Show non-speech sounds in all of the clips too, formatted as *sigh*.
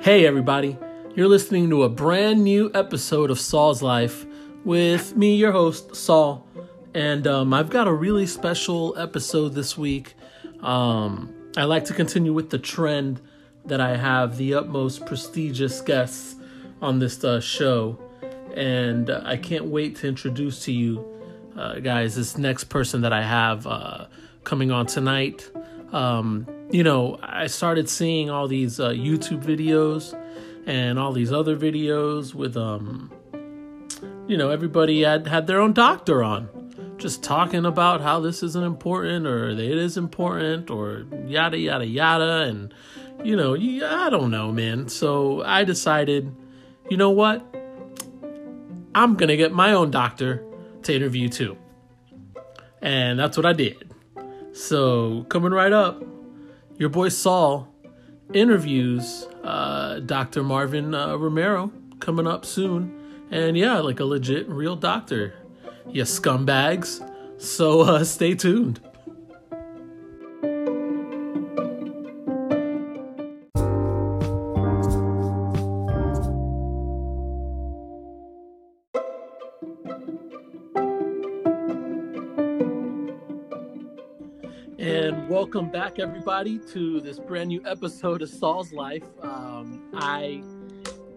Hey, everybody. You're listening to a brand new episode of Saul's Life with me, your host, Saul. And um, I've got a really special episode this week. Um, I like to continue with the trend that I have the utmost prestigious guests on this uh, show. And uh, I can't wait to introduce to you, uh, guys, this next person that I have uh, coming on tonight. Um, you know, I started seeing all these uh, YouTube videos and all these other videos with, um, you know, everybody had had their own doctor on, just talking about how this isn't important or it is important or yada yada yada, and you know, I don't know, man. So I decided, you know what, I'm gonna get my own doctor interview too, and that's what I did. So coming right up your boy Saul interviews uh, Dr. Marvin uh, Romero coming up soon. And yeah, like a legit real doctor. You scumbags. So uh, stay tuned. Back, everybody, to this brand new episode of Saul's Life. Um, I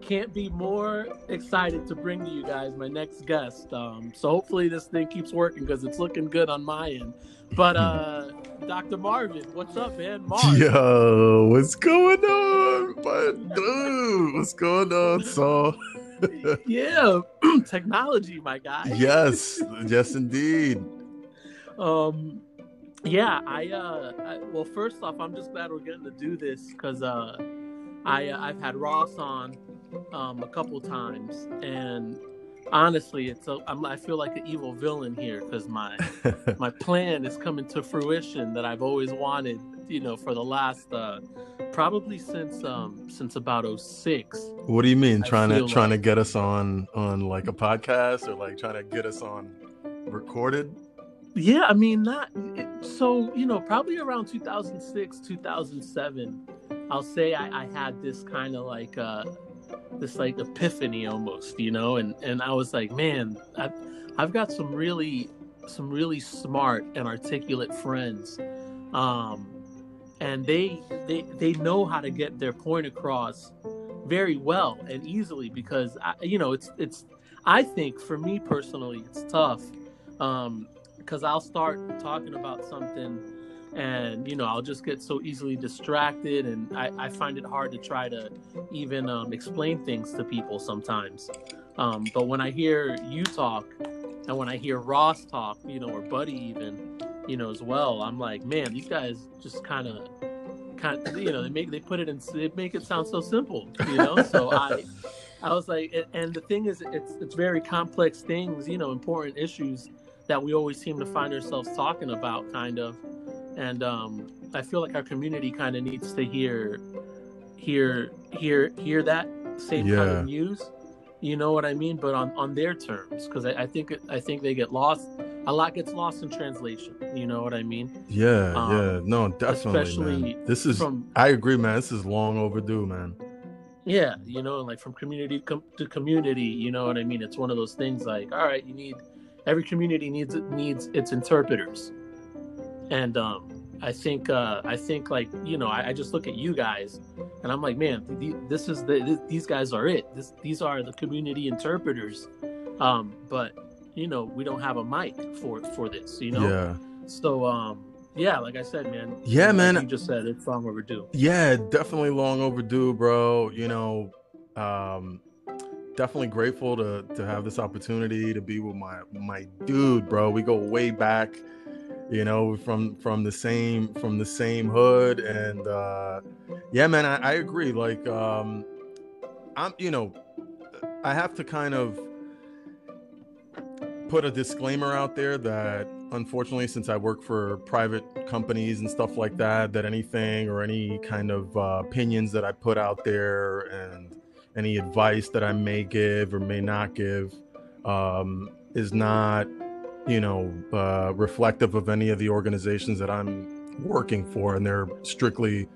can't be more excited to bring to you guys my next guest. Um, so hopefully this thing keeps working because it's looking good on my end. But uh, Dr. Marvin, what's up, man? Marv. Yo, what's going on, my dude? What's going on, Saul? *laughs* yeah, *clears throat* technology, my guy. Yes, yes, indeed. *laughs* Um, yeah, I uh, I, well, first off, I'm just glad we're getting to do this because uh, I uh, I've had Ross on um a couple times, and honestly, it's a, I'm, I feel like an evil villain here because my *laughs* my plan is coming to fruition that I've always wanted, you know, for the last uh, probably since um since about 06. What do you mean, trying to trying to get us on on like a podcast or like trying to get us on recorded? Yeah, I mean, not so. You know, probably around 2006, 2007. I'll say I, I had this kind of like uh, this like epiphany almost, you know, and and I was like, man, I've I've got some really some really smart and articulate friends, um, and they they they know how to get their point across very well and easily because I, you know it's it's I think for me personally it's tough. Um, because I'll start talking about something and you know I'll just get so easily distracted and I, I find it hard to try to even um, explain things to people sometimes. Um, but when I hear you talk and when I hear Ross talk you know or Buddy even you know as well I'm like man these guys just kind of kind you know they make they put it in they make it sound so simple you know? So *laughs* I I was like and the thing is it's it's very complex things you know important issues that we always seem to find ourselves talking about, kind of. And um, I feel like our community kind of needs to hear, hear, hear, hear that same yeah. kind of news. You know what I mean? But on, on their terms, because I, I, think I think they get lost. A lot gets lost in translation. You know what I mean? Yeah, um, yeah, no, definitely. This is. From, I agree, man. This is long overdue, man. Yeah, you know, like from community com- to community. You know what I mean? It's one of those things. Like, all right, you need every community needs needs its interpreters, and um, I think uh, I think like you know I, I, just look at you guys, and I'm like, man, th- this is the th- these guys are it. This, these are the community interpreters, um, but you know we don't have a mic for for this, you know. Yeah. So um, yeah, like I said, man. Yeah, like man. You just said it's long overdue. Yeah, definitely long overdue, bro. You know, um, definitely grateful to to have this opportunity to be with my my dude, bro. We go way back, you know, from from the same from the same hood, and uh, yeah, man, I, I agree. Like, um, I'm, you know, I have to kind of put a disclaimer out there that unfortunately since i work for private companies and stuff like that that anything or any kind of uh, opinions that i put out there and any advice that I may give or may not give um, is not you know, uh, reflective of any of the organizations that I'm working for, and they're strictly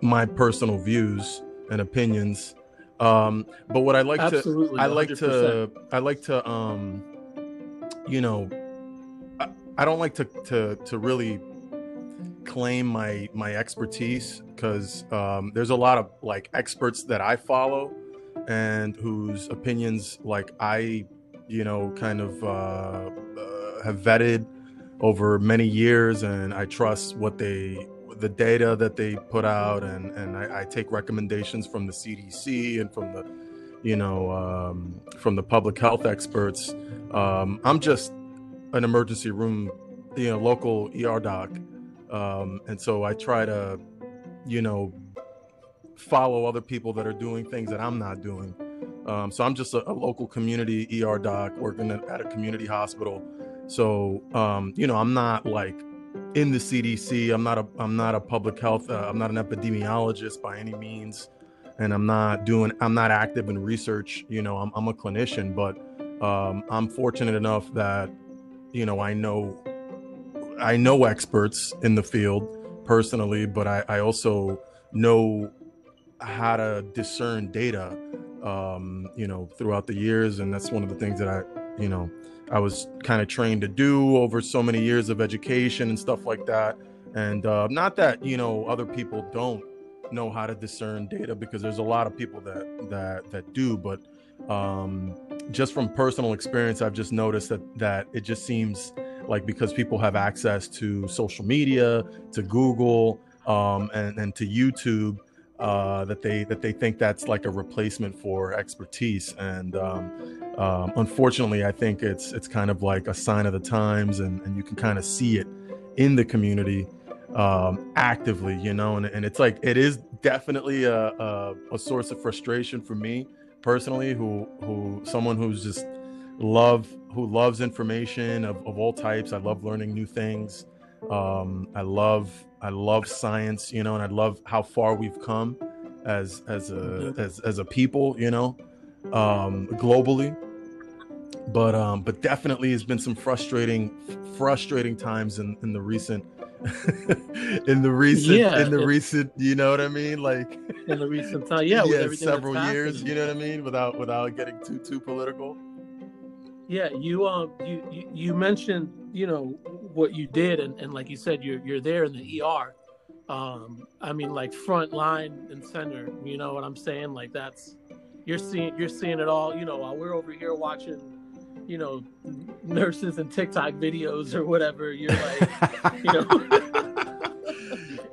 my personal views and opinions. Um, but what I like Absolutely, to, I like 100%. to, I like to, um, you know, I, I don't like to to to really claim my my expertise because um, there's a lot of like experts that I follow and whose opinions like I, you know, kind of uh, uh, have vetted over many years, and I trust what they the data that they put out, and and I, I take recommendations from the CDC and from the, you know, um, from the public health experts. Um, I'm just an emergency room, you know, local ER doc, um, and so I try to, you know, follow other people that are doing things that I'm not doing. Um, so I'm just a, a local community ER doc working at, a community hospital. So um, you know, I'm not like in the CDC. I'm not a I'm not a public health. Uh, I'm not an epidemiologist by any means, and I'm not doing I'm not active in research. You know, I'm I'm a clinician, but um, I'm fortunate enough that you know I know I know experts in the field personally, but I, I also know how to discern data um, you know throughout the years and that's one of the things that i you know i was kind of trained to do over so many years of education and stuff like that. And uh, not that you know other people don't know how to discern data because there's a lot of people that that that do but um, just from personal experience i've just noticed that that it just seems like because people have access to social media to google um, and, and to youtube uh, that they that they think that's like a replacement for expertise. And um, um, unfortunately i think it's it's kind of like a sign of the times and, and you can kind of see it in the community um, actively you know? And, and it's like it is definitely a, a, a source of frustration for me personally who who someone who's just love who loves information of, of all types. I love learning new things um, i love I love science, you know, and I love how far we've come as as a as as a people, you know, um, globally. But um, but definitely has been some frustrating frustrating times in in the recent *laughs* in the recent Yeah, in the it- recent, you know what I mean, like in the recent time. Yeah, with several years, you know what I mean, without without getting too too political. Yeah, you um you you mentioned you know what you did and, and like you said you're you're there in the ER. Um, I mean like front line and center. You know what I'm saying? Like that's you're seeing you're seeing it all. You know while we're over here watching, you know, nurses and TikTok videos or whatever. You're like you know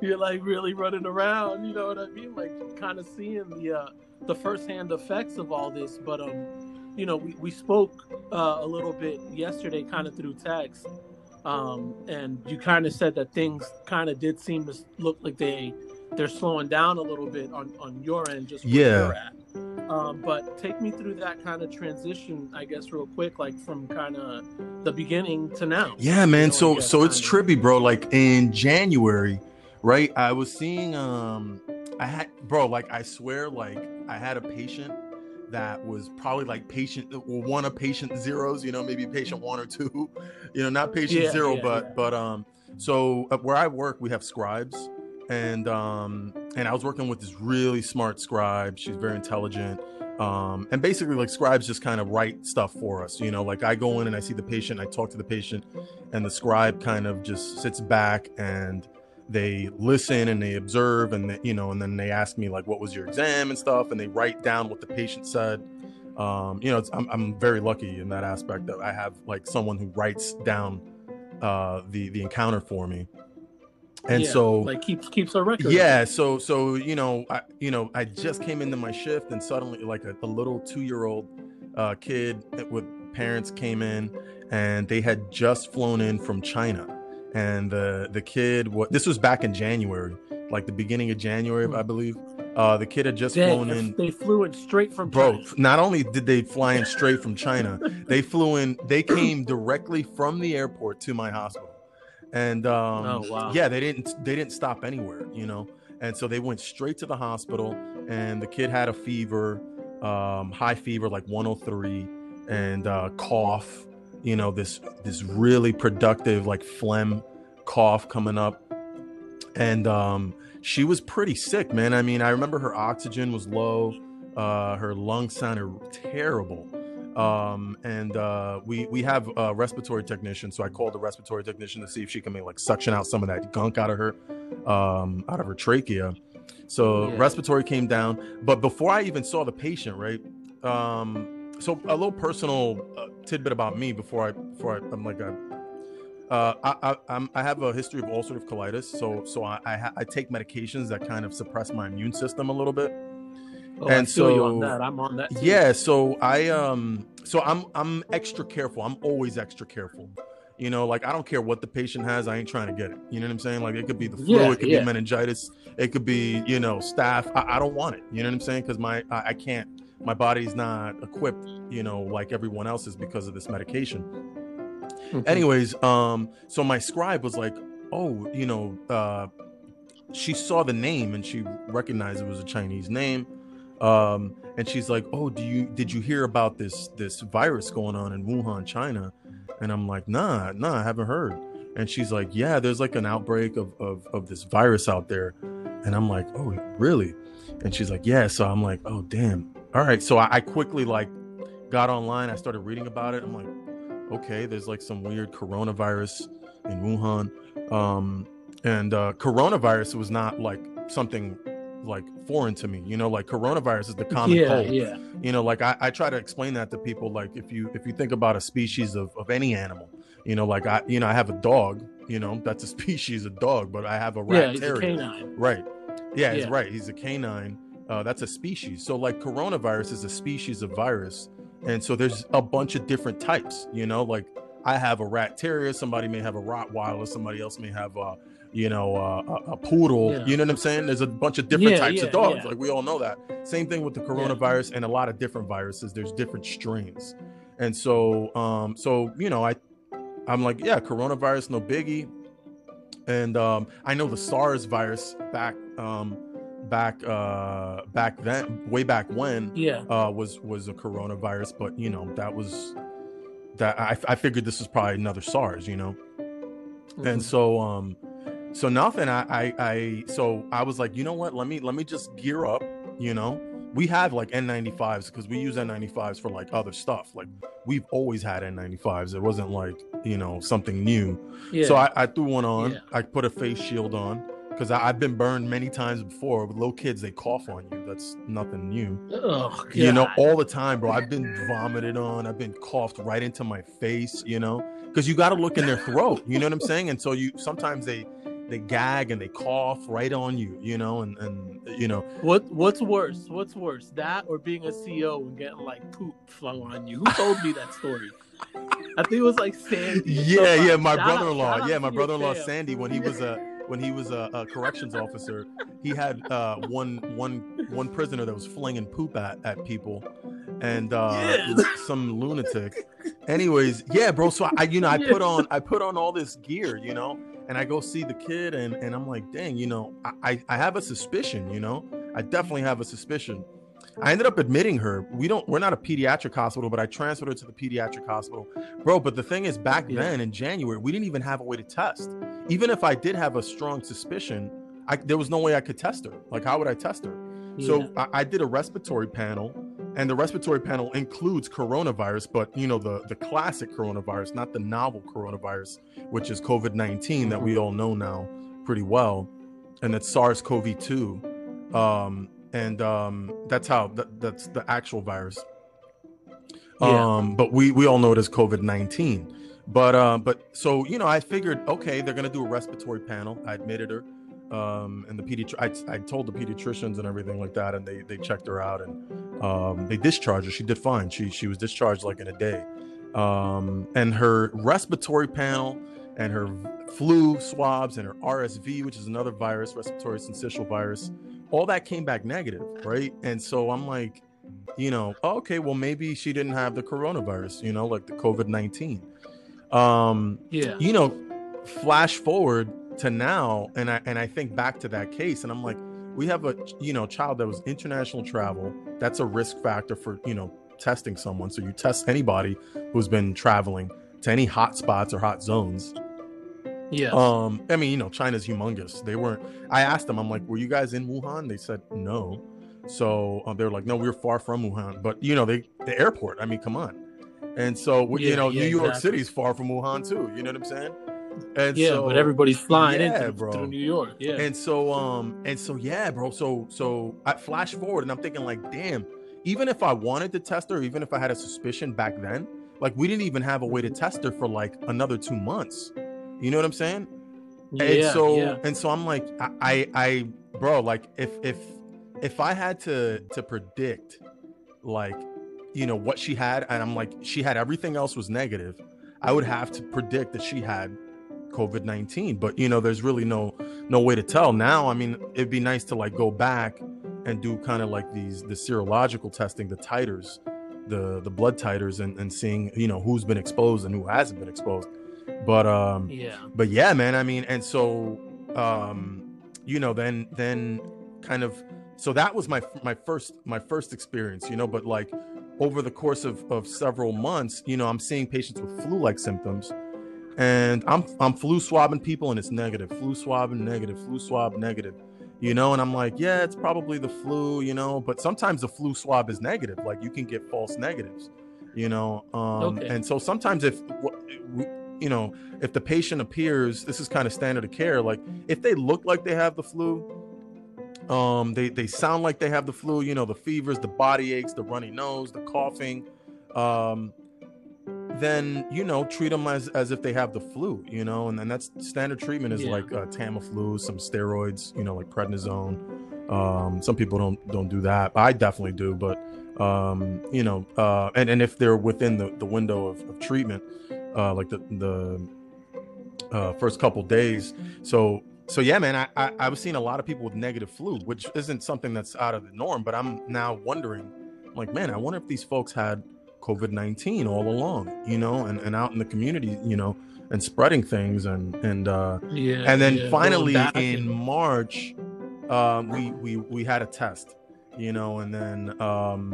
*laughs* you're like really running around. You know what I mean? Like kind of seeing the uh, the firsthand effects of all this. But um, you know, we we spoke uh, a little bit yesterday, kind of through text, um, and you kind of said that things kind of did seem to look like they they're slowing down a little bit on on your end, just where Yeah. you're at. Um, but take me through that kind of transition, I guess, real quick, like from kind of the beginning to now. Yeah, man. know, so so it's trippy, bro. Like in January, right? I was seeing um I had bro, like I swear, like I had a patient that was probably like patient well, one of patient zeros, you know, maybe patient one or two, *laughs* you know, not patient Yeah, zero, yeah, but yeah. but um so uh, where I work, we have scribes and um and I was working with this really smart scribe. She's very intelligent. Um, and basically like scribes just kind of write stuff for us you know like i go in and i see the patient i talk to the patient and the scribe kind of just sits back and they listen and they observe and they, you know and then they ask me like what was your exam and stuff? And they write down what the patient said. Um, you know it's, I'm, I'm very lucky in that aspect that i have like someone who writes down uh, the the encounter for me. And Yeah, so like keeps keeps a record. yeah so so you know i you know i just came into my shift and suddenly like a, a little two-year-old uh, kid with parents came in and they had just flown in from china and the the kid what this was back in january like the beginning of january i believe. Uh the kid had just Dang, flown in. they flew in straight from bro China. not only did they fly in straight from china *laughs* they flew in they came directly from the airport to my hospital. And um Oh, wow. yeah they didn't they didn't stop anywhere you know? And so they went straight to the hospital and the kid had a fever um high fever like 103 and uh cough you know this this really productive like phlegm cough coming up. And um she was pretty sick man. I mean i remember her oxygen was low uh her lungs sounded terrible. Um and uh we we have a respiratory technician so i called the respiratory technician to see if she can make like suction out some of that gunk out of her um out of her trachea. So Yeah. respiratory came down. But before i even saw the patient right um so a little personal uh, tidbit about me before I before I, I'm like a, uh, I, I I'm I have a history of ulcerative colitis, so so I I, ha- I take medications that kind of suppress my immune system a little bit. Oh, I And feel you on so- that. I'm on that. too. Yeah, so I um so I'm I'm extra careful. I'm always extra careful. You know, like I don't care what the patient has, I ain't trying to get it. You know what I'm saying? Like it could be the flu, Yeah, it could yeah. be meningitis, it could be you know staph. I, I don't want it. You know what I'm saying? Because my I, I can't. My body's not equipped. You know, like everyone else is because of this medication. Mhm. anyways um so my scribe was like oh you know uh she saw the name and she recognized it was a chinese name um and she's like oh do you did you hear about this this virus going on in wuhan china? And i'm like nah nah i haven't heard. And she's like yeah there's like an outbreak of of, of this virus out there. And i'm like oh really? And she's like yeah. So i'm like oh damn all right so i, I quickly like got online i started reading about it i'm like okay, there's like some weird coronavirus in Wuhan. Um, and uh, coronavirus was not like something like foreign to me, you know, like coronavirus is the common yeah, cold. yeah, You know, like I, I try to explain that to people. Like if you if you think about a species of, of any animal, you know, like I you know, I have a dog, you know, that's a *laughs* species of dog, but I have a rat yeah. He's a canine. Right. Yeah, he's right. He's a canine. Uh, that's a species. So like coronavirus is a species of virus. And so there's a bunch of different types, you know, like I have a rat terrier, somebody may have a Rottweiler, somebody else may have a, you know, a, a poodle. Yeah. You know what I'm saying? There's a bunch of different Yeah, types yeah, of dogs. Like we all know that. Same thing with the coronavirus and a lot of different viruses. There's different strains. And so um so you know, I I'm like, yeah, coronavirus no biggie. And um I know the SARS virus back um back uh back then way back when Yeah, uh was was a coronavirus but you know that was that I, I figured this was probably another SARS you know and Mhm. so um so nothing I, I i so i was like you know what let me let me just gear up you know we have like n95s because we use n95s for like other stuff like we've always had n95s it wasn't like you know something new yeah. so I, I threw one on Yeah. i put a face shield on because i've been burned many times before. With little kids they cough on you. That's nothing new. Oh, you know all the time bro. I've been vomited on. I've been coughed right into my face you know? Because you got to look in their throat you know what i'm saying? And so you sometimes they they gag and they cough right on you you know? And and you know. What what's worse? What's worse, that or being a CO and getting like poop flung on you? Who told me that story? I think it was like Sandy. yeah yeah my brother-in-law. yeah my brother-in-law sandy when he was a when he was a, a corrections officer he had uh one one one prisoner that was flinging poop at at people and uh Yeah. some lunatic anyways yeah bro so i you know i Yeah. put on i put on all this gear you know and i go see the kid and and i'm like dang you know i i, I have a suspicion you know i definitely have a suspicion I ended up admitting her. We don't. We're not a pediatric hospital, but I transferred her to the pediatric hospital, bro. But the thing is, back Yeah. then in January, we didn't even have a way to test. Even if I did have a strong suspicion, I, there was no way I could test her. Like, how would I test her? So I, I did a respiratory panel, and the respiratory panel includes coronavirus, but you know the the classic coronavirus, not the novel coronavirus, which is COVID nineteen that we all know now pretty well, and it's SARS CoV two, um, and um, that's how that, that's the actual virus. Yeah. Um, but we we all know it as COVID nineteen. But uh, but so you know, I figured okay, they're gonna do a respiratory panel. I admitted her um and the pediatri- I, I told the pediatricians and everything like that and they they checked her out and um they discharged her. She did fine. She she was discharged like in a day. Um and her respiratory panel and her flu swabs and her rsv which is another virus respiratory syncytial virus all that came back negative right? And so i'm like you know okay well maybe she didn't have the coronavirus you know like the covid-19 um yeah. you know, flash forward to now, and I and I think back to that case, and I'm like, we have a you know child that was international travel. That's a risk factor for you know testing someone. So you test anybody who's been traveling to any hot spots or hot zones. Yeah. Um, I mean, you know, China's humongous. They weren't. I asked them, I'm like, were you guys in Wuhan? They said no. So uh, they were like, no, we are far from Wuhan. But you know, they the airport. I mean, come on. And so Yeah, you know, yeah, New York exactly. City's far from Wuhan too. You know what I'm saying? And yeah, so, but everybody's flying yeah, in through, through New York. Yeah. and so um and so yeah, bro. So so I flash forward and I'm thinking like, damn, even if I wanted to test her, even if I had a suspicion back then, like we didn't even have a way to test her for like another two months. You know what I'm saying? yeah. and so yeah. and so I'm like, I, I I bro, like if if if I had to to predict like you know what she had, and I'm like, she had everything else was negative, I would have to predict that she had COVID nineteen. But you know, there's really no no way to tell now. I mean, it'd be nice to like go back and do kind of like these the serological testing, the titers, the the blood titers, and and seeing you know who's been exposed and who hasn't been exposed. But um, yeah. but yeah, man. I mean, and so um, you know, then then kind of so that was my my first my first experience, you know. But like over the course of of several months, you know, I'm seeing patients with flu-like symptoms, and I'm I'm flu swabbing people, and it's negative. Flu swabbing negative. Flu swab negative. You know, and I'm like, yeah, it's probably the flu, you know. But sometimes the flu swab is negative. Like you can get false negatives, you know. Um, Okay. And so sometimes if you know if the patient appears this is kind of standard of care like if they look like they have the flu um they they sound like they have the flu you know the fevers the body aches the runny nose the coughing. Um then you know treat them as as if they have the flu you know and then that's standard treatment is Yeah. like uh, tamiflu some steroids you know like prednisone. Um some people don't don't do that i definitely do but um you know uh and and if they're within the the window of, of treatment uh like the the uh first couple days. So so yeah man I, I i was seeing a lot of people with negative flu which isn't something that's out of the norm but i'm now wondering like man i wonder if these folks had covid-19 all along you know and, and out in the community you know and spreading things and and uh Yeah. and then yeah. Finally in march um we we we had a test you know and then um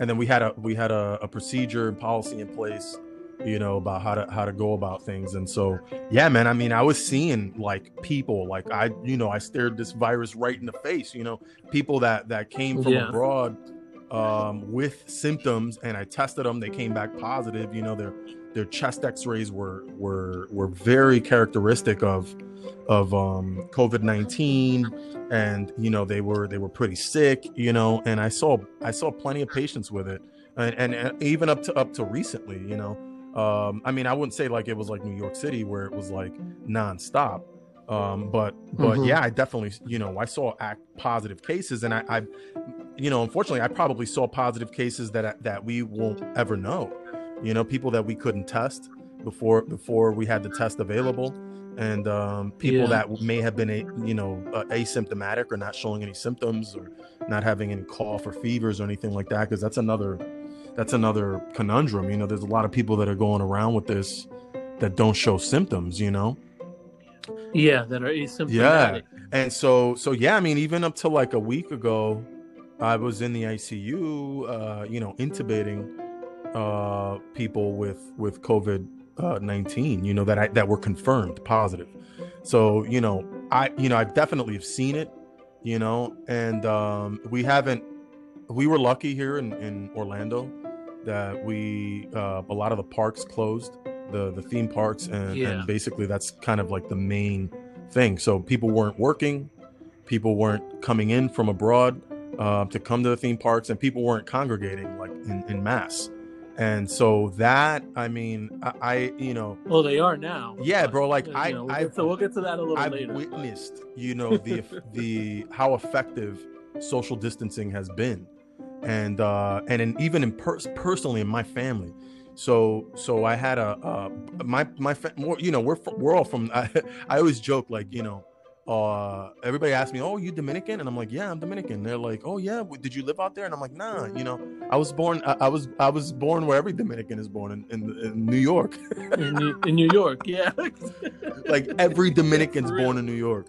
and then we had a we had a, a procedure and policy in place you know about how to how to go about things. And so yeah man i mean i was seeing like people like i you know i stared this virus right in the face you know people that that came from Yeah. abroad um with symptoms and i tested them they came back positive you know their their chest x-rays were were were very characteristic of of um covid-19 and you know they were they were pretty sick you know and i saw i saw plenty of patients with it and, and, and even up to up to recently you know um i mean i wouldn't say like it was like new york city where it was like nonstop um but but Mhm. yeah i definitely you know i saw act positive cases and i i you know unfortunately i probably saw positive cases that that we won't ever know you know people that we couldn't test before before we had the test available and um, people Yeah. that may have been a, you know uh, asymptomatic or not showing any symptoms or not having any cough or fevers or anything like that because that's another that's another conundrum you know there's a lot of people that are going around with this that don't show symptoms you know yeah, that are asymptomatic. Yeah, and so so yeah i mean even up to like a week ago i was in the icu uh you know intubating uh people with with covid uh 19 you know that i that were confirmed positive so you know i you know i definitely have seen it you know and um we haven't we were lucky here in in orlando that we uh a lot of the parks closed the the theme parks and, Yeah. and basically that's kind of like the main thing so people weren't working people weren't coming in from abroad uh, to come to the theme parks and people weren't congregating like in, in mass and so that i mean I, I you know Well, they are now. Yeah, bro, like, I- know, we'll, get to, we'll get to that a little I've later. witnessed, you know, the the how effective social distancing has been, and uh, and in, even in pers- personally in my family. So so I had a uh, my my fa- more you know we're we're all from I, *laughs* I always joke like you know uh everybody asks me oh you dominican and i'm like yeah i'm dominican they're like oh yeah did you live out there and i'm like nah you know i was born i, I was i was born where every dominican is born in, in, in new york in, New, in New York, yeah. *laughs* like every *laughs* Dominican's born in New York.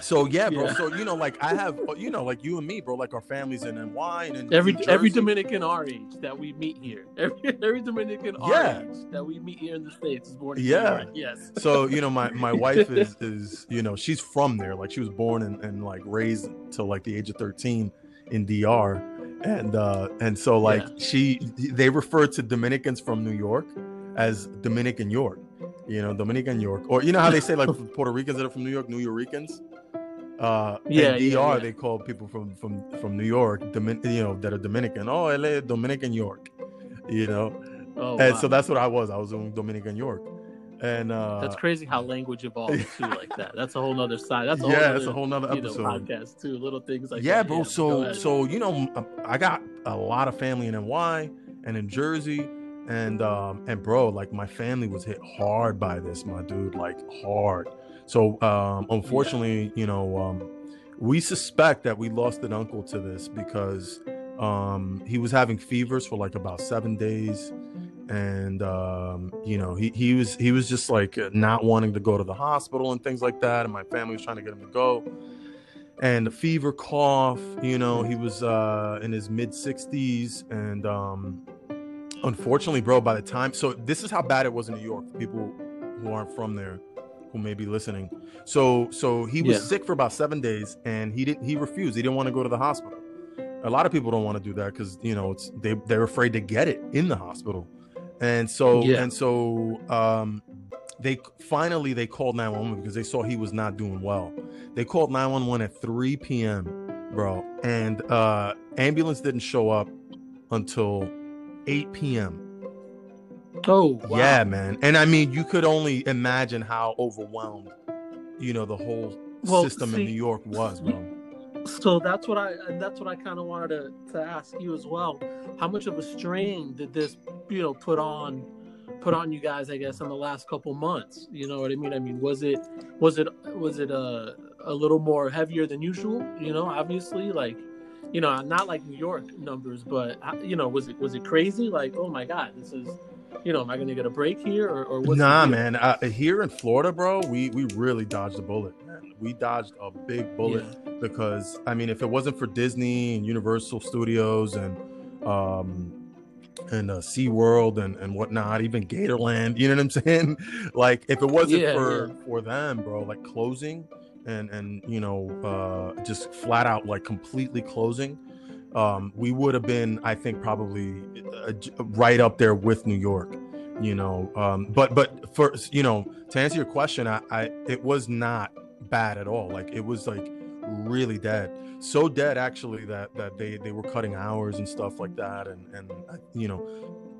So yeah, bro. Yeah. So you know, like I have, you know, like you and me, bro. Like our families in NY and in Every every. Dominican our age that we meet here, *laughs* every every Dominican our Yeah. age that we meet here in the states is born in Yeah. Yes. so you know my my wife *laughs* is is you know she's from there like she was born and, and like raised till like the age of 13 in dr and uh and so like Yeah. she they refer to dominicans from new york as dominican york you know dominican york or you know how they say like *laughs* puerto ricans that are from new york new yorkers uh Yeah, dr yeah, yeah. they call people from from from new york Domin- you know that are dominican oh la dominican york you know Oh, and wow. so that's what i was i was in dominican york and uh that's crazy how language evolves too, like that. *laughs* That's a whole nother side. That's a whole yeah, nother, that's a whole nother you know, episode. podcast too. Little things like yeah, that. bro. go so, so you know, um, I got a lot of family in NY and in Jersey, and um, and bro, like my family was hit hard by this, my dude, like hard. So, um, unfortunately, you know, um, we suspect that we lost an uncle to this because um, he was having fevers for like about seven days. And um, you know he, he was he was just like not wanting to go to the hospital and things like that. And my family was trying to get him to go. And the fever cough you know he was uh, in his mid 60s and um, unfortunately bro by the time so this is how bad it was in new york for people who aren't from there who may be listening. So so he was Yeah. sick for about seven days and he didn't he refused. He didn't want to go to the hospital. A lot of people don't want to do that because you know it's they they're afraid to get it in the hospital. And so Yeah. and so um they finally they called 911 because they saw he was not doing well. They called 911 at 3 p.m bro and uh ambulance didn't show up until 8 p.m oh wow. yeah man and i mean you could only imagine how overwhelmed you know the whole Well, system see- in new york was bro So that's what I and that's what I kind of wanted to, to ask you as well. How much of a strain did this, you know, put on put on you guys? I guess in the last couple months. You know what I mean? I mean, was it was it was it a a little more heavier than usual? You know, obviously, like you know, not like New York numbers, but uh, you know, was it was it crazy? Like, oh my god, this is, you know, am I going to get a break here or, or what's nah, man. Uh, here in Florida, bro, we we really dodged a bullet, man. We dodged a big bullet Yeah. because I mean, if it wasn't for Disney and Universal Studios and um and uh, SeaWorld and and whatnot, even Gatorland, you know what I'm *laughs* saying? Like, if it wasn't Yeah, for yeah. for them, bro, like closing and and you know uh just flat out like completely closing um we would have been i think probably uh, right up there with new york you know um but but for you know to answer your question i i it was not bad at all. Like it was like really dead. So dead actually that that they they were cutting hours and stuff like that. And and uh, you know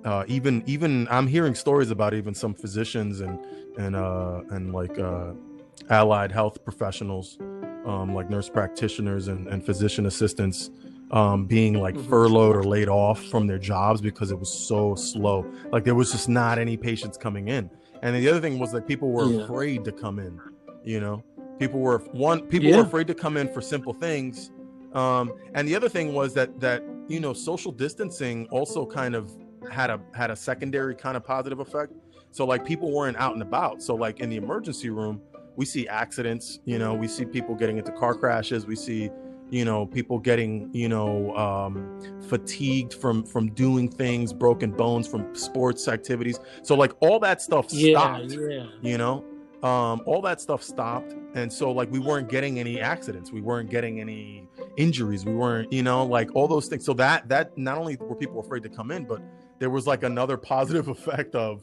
uh even even i'm hearing stories about even some physicians and and uh and like uh allied health professionals um like nurse practitioners and, and physician assistants um being like Mhm. furloughed or laid off from their jobs because it was so slow. Like there was just not any patients coming in. And the other thing was that people were Yeah. afraid to come in you know? People were one people Yeah. were afraid to come in for simple things. Um and the other thing was that that you know social distancing also kind of had a had a secondary kind of positive effect. So like people weren't out and about. So like in the emergency room we see accidents you know? We see people getting into car crashes. We see you know people getting you know um fatigued from from doing things broken bones from sports activities. So like all that stuff Yeah, stopped yeah. you know? Um all that stuff stopped. And so like we weren't getting any accidents. We weren't getting any injuries. We weren't you know like all those things. So that that not only were people afraid to come in but there was like another positive *laughs* effect of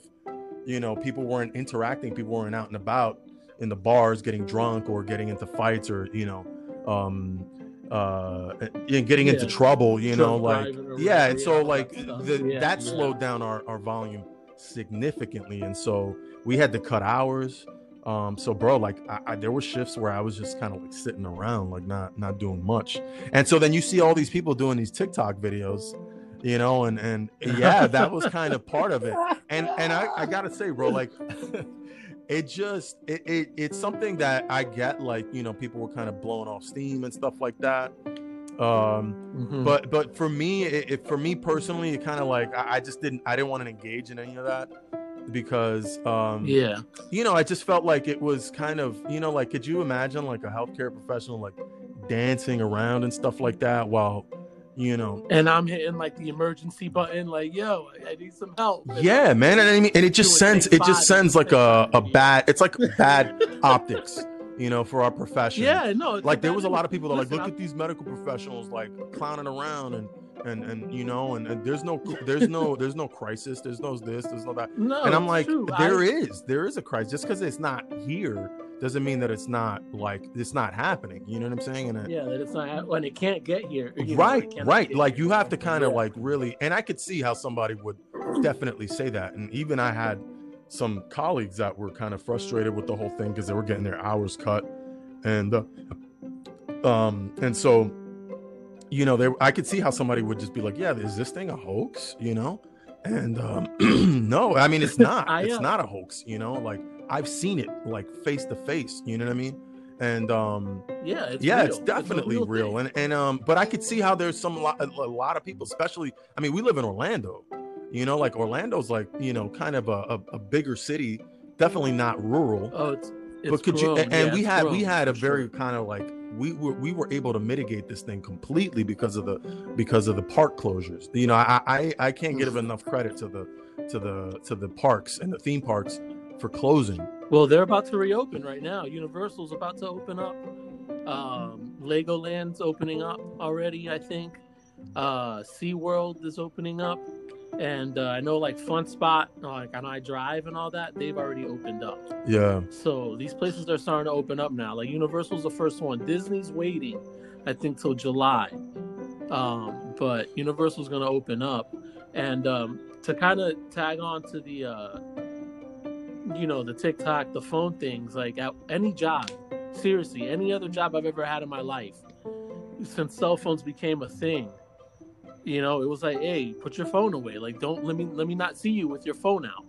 you know people weren't interacting. People weren't out and about in the bars getting drunk or getting into fights or you know um uh and getting into trouble you know like yeah and so like the, Yeah, that yeah. slowed down our, our volume significantly and so we had to cut hours. Um so bro like I, I there were shifts where i was just kind of like sitting around like not not doing much. And so then you see all these people doing these tiktok videos you know and and yeah that was kind of part of it. And and i, I gotta say bro like it just it, it it's something that i get like you know people were kind of blowing off steam and stuff like that um Mhm. but but for me it, it for me personally it kind of like I, I just didn't i didn't want to engage in any of that because um Yeah. you know, I just felt like it was kind of, you know, like could you imagine like a healthcare professional like dancing around and stuff like that while, you know, And I'm hitting like the emergency button, like, yo, I need some help. And yeah, man, and I mean, and it just sends it just sends like a a bad, it's like bad *laughs* optics, you know, for our profession. Yeah, no. like there was a lot of people that are like, look I'm- at these medical professionals like clowning around and and and you know, and, and there's no there's no there's no crisis, there's no this, there's no that. No, and I'm like, true. there I- is, there is a crisis. Just because it's not here doesn't mean that it's not like it's not happening. You know what I'm saying? And uh, Yeah, that it's not when it can't get here. you know, right, right. Like here. you have to kind of Yeah. like really, and I could see how somebody would definitely say that. And even I had some colleagues that were kind of frustrated with the whole thing because they were getting their hours cut, and uh, um, and so you know, they I could see how somebody would just be like, yeah, is this thing a hoax? You know. And um, *clears throat* no, I mean it's *laughs* not. I, it's uh, not a hoax. You know, like I've seen it like face to face. You know what I mean? And um, yeah, it's yeah, real. it's definitely a real. thing. And and um, but I could see how there's some a, lot of people, especially. I mean, we live in Orlando. You know, like Orlando's like you know kind of a, a, a bigger city, definitely not rural. Oh, it's, it's but could you? And, and Yeah, we it's had we had a very sure. kind of like we were we were able to mitigate this thing completely because of the because of the park closures. You know, I I, I can't give enough credit to the to the to the parks and the theme parks for closing. Well, they're about to reopen right now. Universal's about to open up. Um, Legoland's opening up already, I think. Uh, SeaWorld is opening up. And uh, I know like Fun Spot, like on I Drive and all that, they've already opened up. Yeah, So these places are starting to open up now. Like Universal's the first one. Disney's waiting, I think, till July. Um, but Universal's going to open up, and um, to kind of tag on to the, uh, you know, the TikTok, the phone things. Like at any job, seriously, any other job I've ever had in my life, since cell phones became a thing. You know, it was like, hey, put your phone away. Like, don't let me let me not see you with your phone out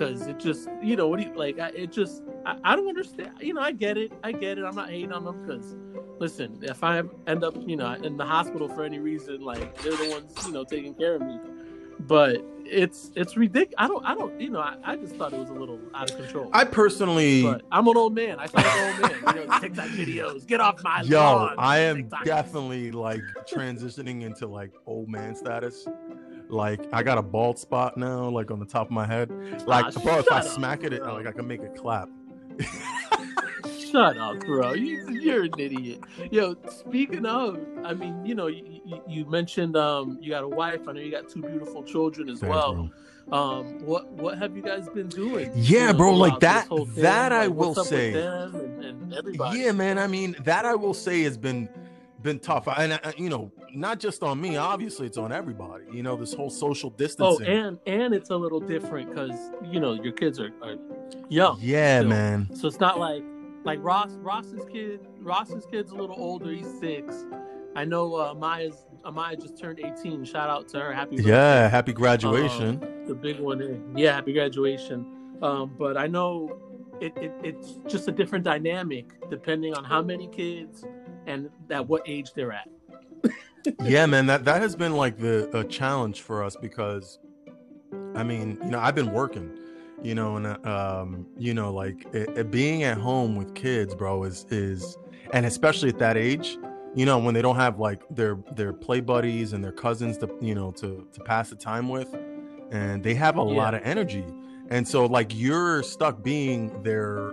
because it just you know what do you like I, it just I, I don't understand you know i get it i get it i'm not hating on them because listen if i end up you know in the hospital for any reason like they're the ones you know taking care of me but it's it's ridiculous i don't i don't you know I, I just thought it was a little out of control I personally. but i'm an old man i thought an old man you know tiktok videos get off my Yo, lawn I am TikTok. definitely like transitioning into like old man status. Like I got a bald spot now, like on the top of my head. Like, Ah, bro, if I up, smack it, it, bro. like I can make it clap. *laughs* Shut up, bro. You, you're an idiot. Yo, speaking of, I mean, you know, you, you, mentioned um, you got a wife. I know you got two beautiful children as Thanks, well. bro. Um, what what have you guys been doing? Yeah, bro, like that- that I Like, what's will say. and, and. Yeah, man. I mean, that I will say has been been tough, and uh, you know, not just on me. Obviously, it's on everybody. You know, this whole social distancing Oh, distancing. and and it's a little different because you know your kids are, are young. yeah, still. man. So it's not like like Ross Ross's kid Ross's kid's a little older, he's six. I know uh Maya's Amaya just turned 18. Shout out to her. Happy birthday. Yeah, happy graduation. the big one. Yeah, happy graduation. Um, but I know it, it it's just a different dynamic depending on how many kids and at what age they're at. *laughs* yeah, man. That that has been like the a challenge for us because, I mean, you know, I've been working, you know, and uh, um, you know, like it, it being at home with kids, bro, is is, and especially at that age, you know, when they don't have like their their play buddies and their cousins to you know to to pass the time with, and they have a lot of energy, and so like you're stuck being their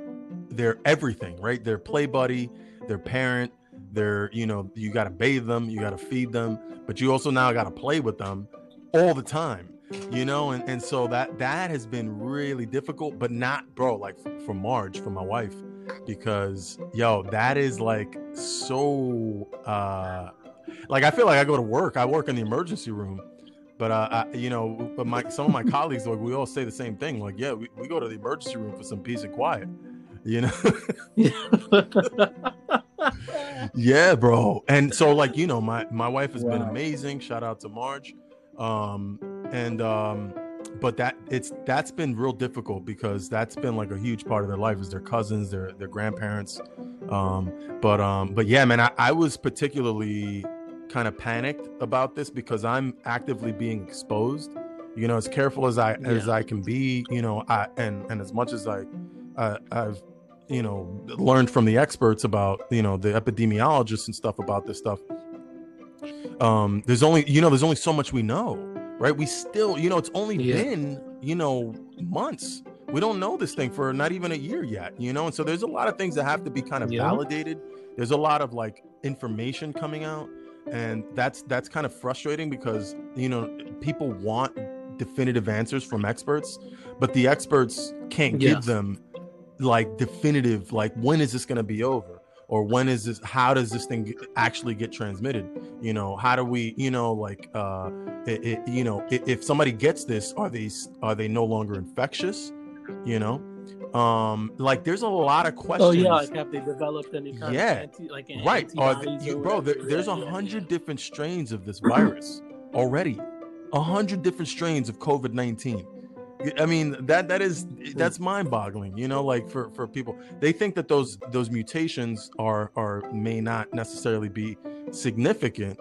their everything, right? Their play buddy, their parent, their you know you got to bathe them, you got to feed them, but you also now got to play with them all the time you know and, and so that that has been really difficult but not bro like for marge for my wife because yo that is like so uh like i feel like i go to work i work in the emergency room but uh I, you know but my some of my colleagues like we all say the same thing like yeah we, we go to the emergency room for some peace and quiet you know? *laughs* *laughs* Yeah bro and so like you know my my wife has been amazing shout out to marge um and um but that it's that's been real difficult because that's been like a huge part of their life is their cousins their their grandparents. Um but um but yeah man i, I was particularly kind of panicked about this because i'm actively being exposed. You know as careful as i yeah. as i can be you know i and and as much as i uh, i've you know learned from the experts about you know the epidemiologists and stuff about this stuff um there's only you know there's only so much we know right we still you know it's only yeah. been you know months we don't know this thing for not even a year yet you know and so there's a lot of things that have to be kind of yeah. validated there's a lot of like information coming out and that's that's kind of frustrating because you know people want definitive answers from experts but the experts can't yes. give them like definitive like when is this going to be over or when is this how does this thing actually get transmitted you know how do we you know like uh it, it, you know if somebody gets this are these are they no longer infectious? You know? Um like there's a lot of questions oh yeah like have they developed any kind yeah. of anti, like right. Are the, you, bro there, there's a hundred yeah. different strains of this virus already. A hundred different strains of covid-19 i mean that that is that's mind-boggling you know like for for people. They think that those those mutations are are may not necessarily be significant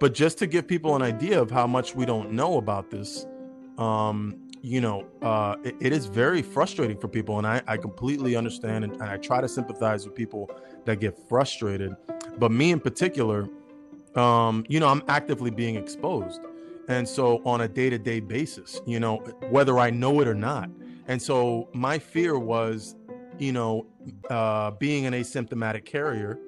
but just to give people an idea of how much we don't know about this um you know, uh, it, it is very frustrating for people, and I, I completely understand, and, and, I try to sympathize with people that get frustrated. But me in particular, um, you know, I'm actively being exposed, and so on a day to day basis, you know, whether I know it or not. And so my fear was, you know, uh, being an asymptomatic carrier,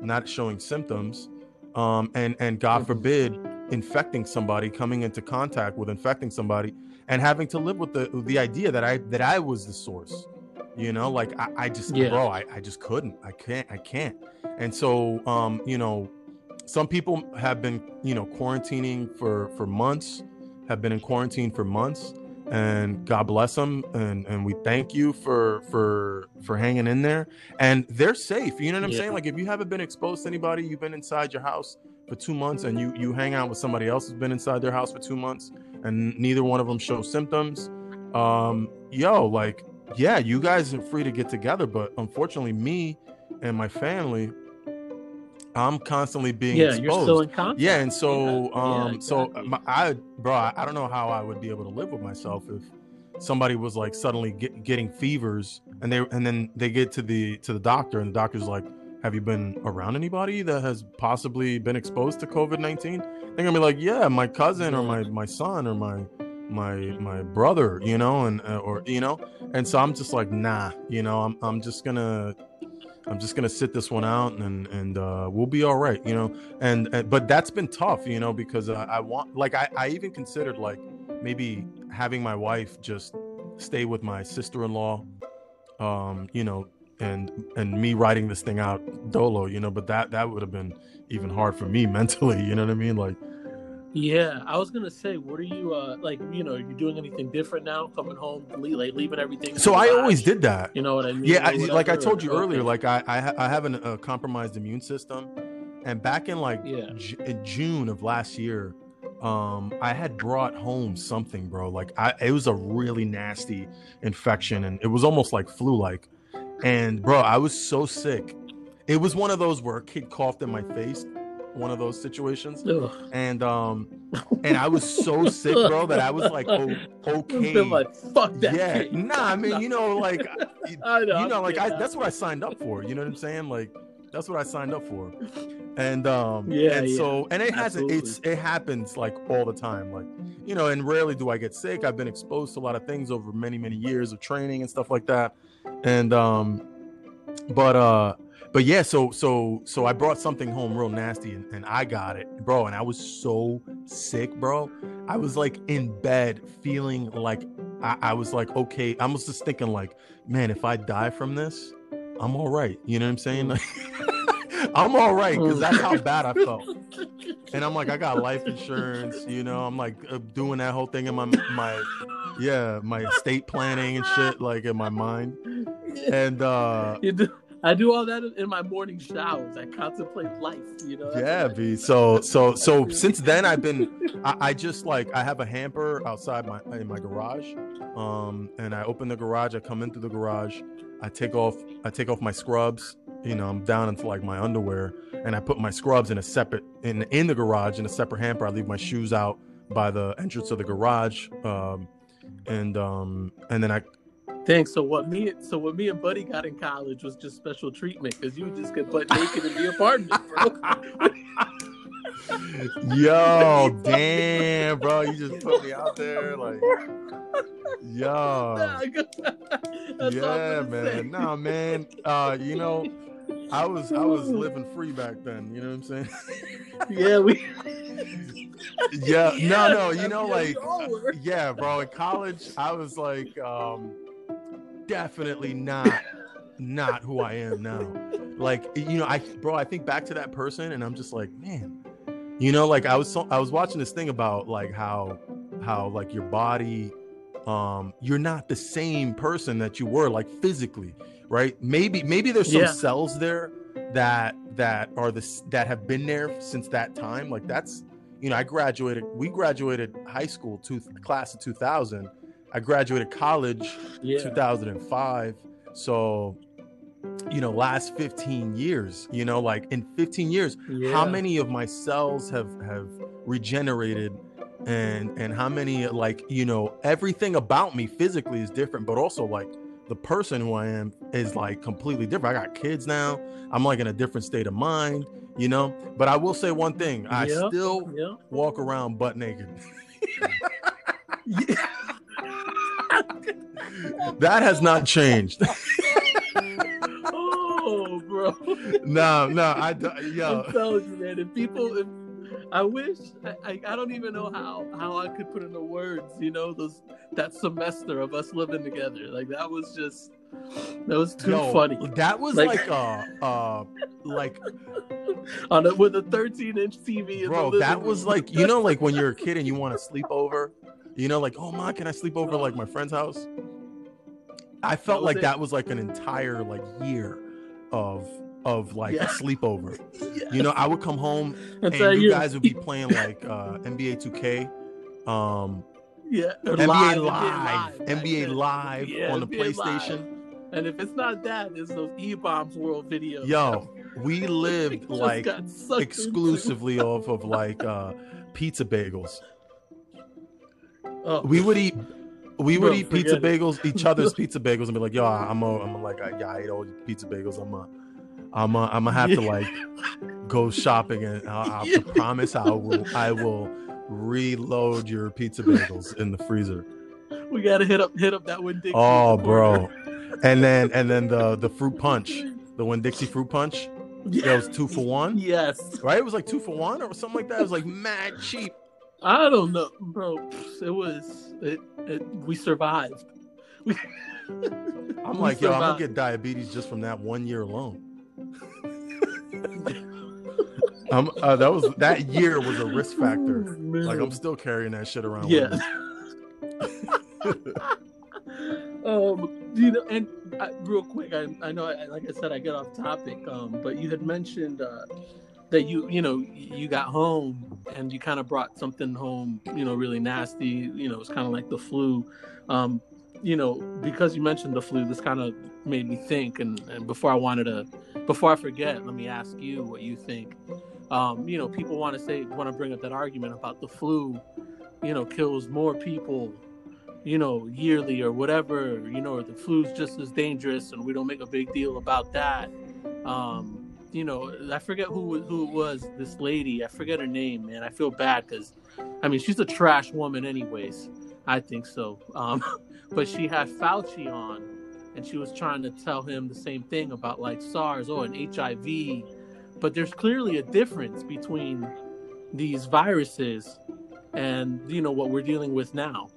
not showing symptoms, um, and and God mm-hmm. forbid infecting somebody, coming into contact with infecting somebody and having to live with the the idea that I that I was the source. You know, like I, I just yeah. bro, I, I just couldn't. I can't, I can't. And so um, you know, some people have been, you know, quarantining for for months, have been in quarantine for months, and God bless them, and and we thank you for for for hanging in there. And they're safe. You know what I'm yeah. saying? Like if you haven't been exposed to anybody, you've been inside your house for two months, and you you hang out with somebody else who's been inside their house for two months, and neither one of them show symptoms, um, yo, like, yeah, you guys are free to get together, but unfortunately, me and my family, I'm constantly being yeah, exposed. you're still in contact. Yeah, and so, yeah, um, yeah, exactly. so my, I, bro, I don't know how I would be able to live with myself if somebody was like suddenly get, getting fevers, and they, and then they get to the to the doctor, and the doctor's like, "Have you been around anybody that has possibly been exposed to COVID 19 they're gonna be like, yeah, my cousin or my my son or my my my brother, you know, and uh, or you know, and so I'm just like, nah, you know, I'm I'm just gonna I'm just gonna sit this one out and and uh, we'll be all right, you know. And, and but that's been tough, you know, because I, I want like I, I even considered like maybe having my wife just stay with my sister-in-law, um, you know, and and me writing this thing out dolo, you know. But that that would have been even hard for me *laughs* mentally. You know what I mean? Like, yeah, I was gonna say, what are you uh like? You know, you're doing anything different now? Coming home, like leaving everything. So I always did that. You know what I mean? Yeah, I, like I told you earlier, like I I, I have a compromised immune system, and back in like yeah. J- in June of last year, um, I had brought home something, bro. Like I, it was a really nasty infection, and it was almost like flu-like. And bro, I was so sick it was one of those where a kid coughed in my face, one of those situations. Ugh. And um and I was so sick, bro, that I was like, oh, *laughs* okay. Like, fuck that. Yeah. Nah, I mean, you know, like *laughs* I know, you know, like I that's what I signed up for. You know what I'm saying? Like that's what I signed up for. And um yeah, and yeah. so and it hasn't it's it happens like all the time. Like, you know, and rarely do I get sick. I've been exposed to a lot of things over many, many years of training and stuff like that. And um but uh but yeah, so so so I brought something home real nasty and, and I got it, bro. And I was so sick, bro. I was like in bed feeling like I, I was like, okay, I was just thinking like, man, if I die from this, I'm all right. You know what I'm saying? Like *laughs* I'm all right because that's how bad I felt. *laughs* And I'm like, I got life insurance, you know. I'm like uh, doing that whole thing in my my, yeah, my estate planning and shit, like in my mind. And uh, you do I do all that in my morning showers. I contemplate life, you know. Yeah, B. So so so since then I've been I, I, just like I have a hamper outside my in my garage. Um and I open the garage, I come into the garage, I take off I take off my scrubs, you know, I'm down into like my underwear and I put my scrubs in a separate in in the garage in a separate hamper. I leave my shoes out by the entrance of the garage. Um, and um, and then I Thanks. So what me so what me and Buddy got in college was just special treatment because you just get butt naked in the apartment, bro. Yo, *laughs* damn, bro, you just put me out there, like, yo, yeah, I'm say. man, nah, man, uh, you know, I was I was living free back then, you know what I'm saying? Yeah, we. yeah, no, no, *laughs* you know, like, we all were. yeah, bro, in college, I was like, um, definitely not, not who I am now. Like, you know, I, bro, I think back to that person, and I'm just like, man, you know, like I was, so, I was watching this thing about like how, how like your body, um, you're not the same person that you were, like physically, right? Maybe, maybe there's some Yeah. cells there that that are the that have been there since that time. Like that's, you know, I graduated. We graduated high school, to class of 2000. I graduated college Yeah. 2005. So, you know, last 15 years, you know, like in 15 years, yeah. how many of my cells have have regenerated and and how many like, you know, everything about me physically is different, but also like the person who I am is like completely different. I got kids now. I'm like in a different state of mind, you know. But I will say one thing: I Yeah. still Yeah. walk around butt naked. *laughs* *laughs* yeah. That has not changed. oh, bro. no, no, I yo. I'm telling you, man. If people, if I wish, I, I, I don't even know how how I could put into words. You know, those that semester of us living together, like that was just that was too Yo, funny. That was Like- like, uh uh like *laughs* On a, with a 13 inch TV. Bro, that was like you know like when you're a kid and you want to sleep over, you know like oh my can I sleep over like my friend's house? I felt was like it. that was like an entire like year of of like Yeah. a sleepover. *laughs* Yeah. You know, I would come home That's and you you- guys would be *laughs* playing like uh NBA 2K. Um yeah, NBA live, Live, back NBA. Live Yeah, on the NBA Live. PlayStation. And if it's not that, it's those E Bombs World videos. Yo, *laughs* we lived like got sucked into. exclusively off of like uh pizza bagels. Oh, We would eat we would Bro, eat pizza it. bagels, each *laughs* other's pizza bagels, and be like, "Yo, I'm a, I'm a, like, I, yeah, I ate all your pizza bagels. I'm a, I'm a, I'm gonna have to like *laughs* go shopping, and I, I Yeah. promise I will, I will reload your pizza bagels in the freezer. we gotta hit up hit up that Winn-Dixie. Oh, bro, and then and then the the fruit punch, *laughs* the Winn-Dixie fruit punch, yeah, it was two for one, Yes. right? It was like two for one or something like that. It was like mad cheap. I don't know, bro. It was it. it we survived. We, *laughs* I'm like, yo, I'm gonna get diabetes just from that one year alone. *laughs* um, uh, that was that year was a risk factor. Like I'm still carrying that shit around. with Yeah. me. *laughs* um, you know, and uh, real quick, I, I know, I, like I said, I get off topic. Um, but you had mentioned uh, that you, you know, you got home and you kind of brought something home, you know, really nasty. You know, it's kind of like the flu. Um, you know, because you mentioned the flu, this kind of made me think. And, and before I wanted to, before I forget, let me ask you what you think. Um, you know, people want to say, want to bring up that argument about the flu. You know, kills more people you know, yearly or whatever, you know, or the flu's just as dangerous and we don't make a big deal about that. Um, you know, I forget who who it was, this lady, I forget her name, man. I feel bad because I mean she's a trash woman anyways. I think so. Um, *laughs* but she had Fauci on and she was trying to tell him the same thing about like SARS or an HIV. But there's clearly a difference between these viruses and you know what we're dealing with now.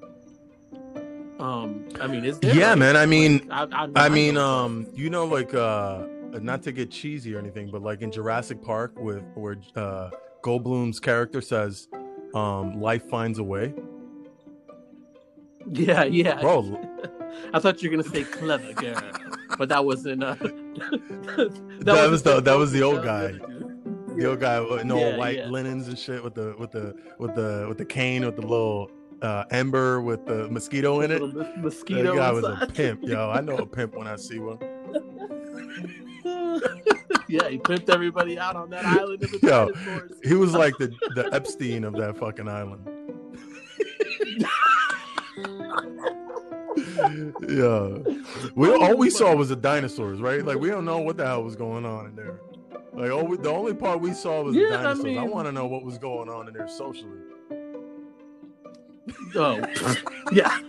Um, I mean, is? Yeah, man. I mean, I, I, I mean, um, you know, like, uh, not to get cheesy or anything, but like in Jurassic Park, with where uh, Goldblum's character says, um, "Life finds a way." *laughs* yeah, yeah. Bro, *laughs* I thought you were gonna say clever girl, but that wasn't. Uh, *laughs* that, That was the- that was the old guy. the old guy in all Yeah, white yeah. linens and shit with the with the with the with the cane with the little uh, ember with the mosquito in it. Little mos- That mosquito. guy was a pimp, yo. I know a pimp when I see one. *laughs* yeah, he pimped everybody out on that island. The Yo, he was like the, the Epstein of that fucking island. *laughs* yeah, we all we saw was the dinosaurs, right? Like we don't know what the hell was going on in there. Like all we, the only part we saw was yeah, the dinosaurs. I, mean, I want to know what was going on in there socially. Oh, *laughs* yeah.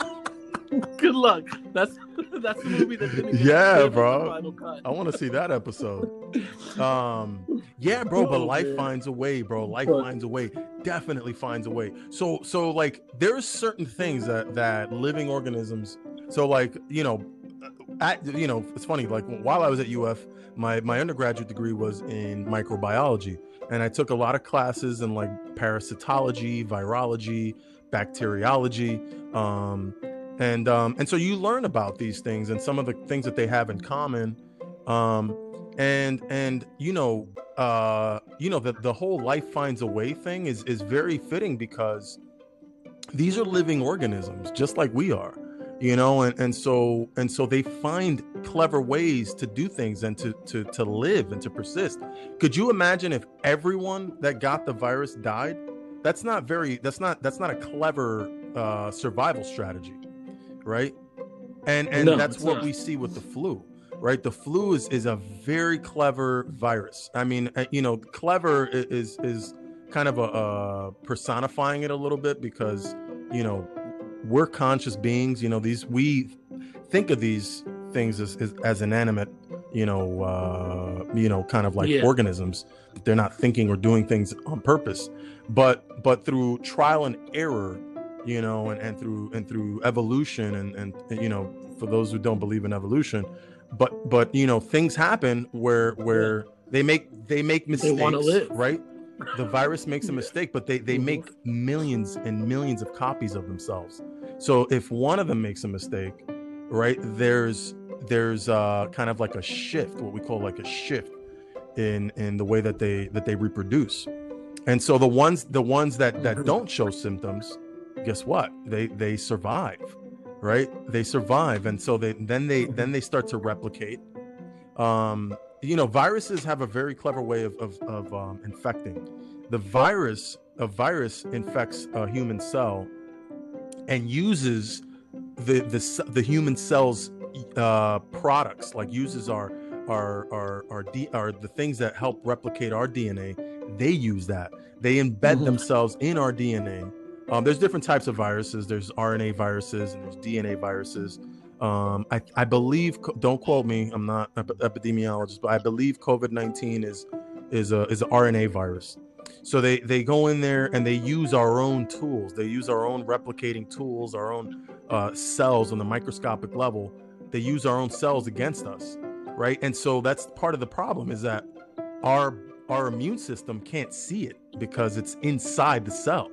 *laughs* Good luck. That's *laughs* that's the movie that didn't Yeah, made into the bro. Cut. I want to see that episode. *laughs* Um, yeah, bro, but Oh, life man. finds a way, bro. Life But- finds a way. Definitely finds a way. So, so like, there's certain things that that living organisms. So, like, you know, at you know, it's funny. Like while I was at UF, my my undergraduate degree was in microbiology, and I took a lot of classes in like parasitology, virology, bacteriology. Um, and um, and so you learn about these things and some of the things that they have in common um, and and you know uh, you know that the whole life finds a way thing is is very fitting because these are living organisms just like we are you know and and so and so they find clever ways to do things and to to to live and to persist. Could you imagine if everyone that got the virus died? That's not very that's not that's not a clever uh survival strategy right? And and No, that's what not. we see with the flu right? The flu is is a very clever virus. I mean uh, you know clever i- is is kind of a, uh personifying it a little bit because you know we're conscious beings you know these we think of these things as as, as inanimate you know uh you know kind of like Yeah. organisms. They're not thinking or doing things on purpose. But but through trial and error you know and, and through and through evolution and and you know for those who don't believe in evolution but but you know things happen where where they make they make mistakes live. right the virus makes a mistake but they they Mhm. make millions and millions of copies of themselves so if one of them makes a mistake right there's there's uh kind of like a shift what we call like a shift in in the way that they that they reproduce and so the ones the ones that that Mhm. don't show symptoms guess what? They they survive right? They survive and so they then they then they start to replicate. Um you know viruses have a very clever way of of, of um, infecting. The virus a virus infects a human cell and uses the the the human cells uh products like uses our our our our, D, our the things that help replicate our DNA they use that. They embed Mhm. themselves in our DNA um, there's different types of viruses. There's RNA viruses and there's DNA viruses. Um, I, I believe don't quote me I'm not an ep- epidemiologist but I believe COVID-19 is is a is an RNA virus. So they they go in there and they use our own tools. They use our own replicating tools our own uh, cells on the microscopic level. They use our own cells against us right? And so that's part of the problem is that our our immune system can't see it because it's inside the cell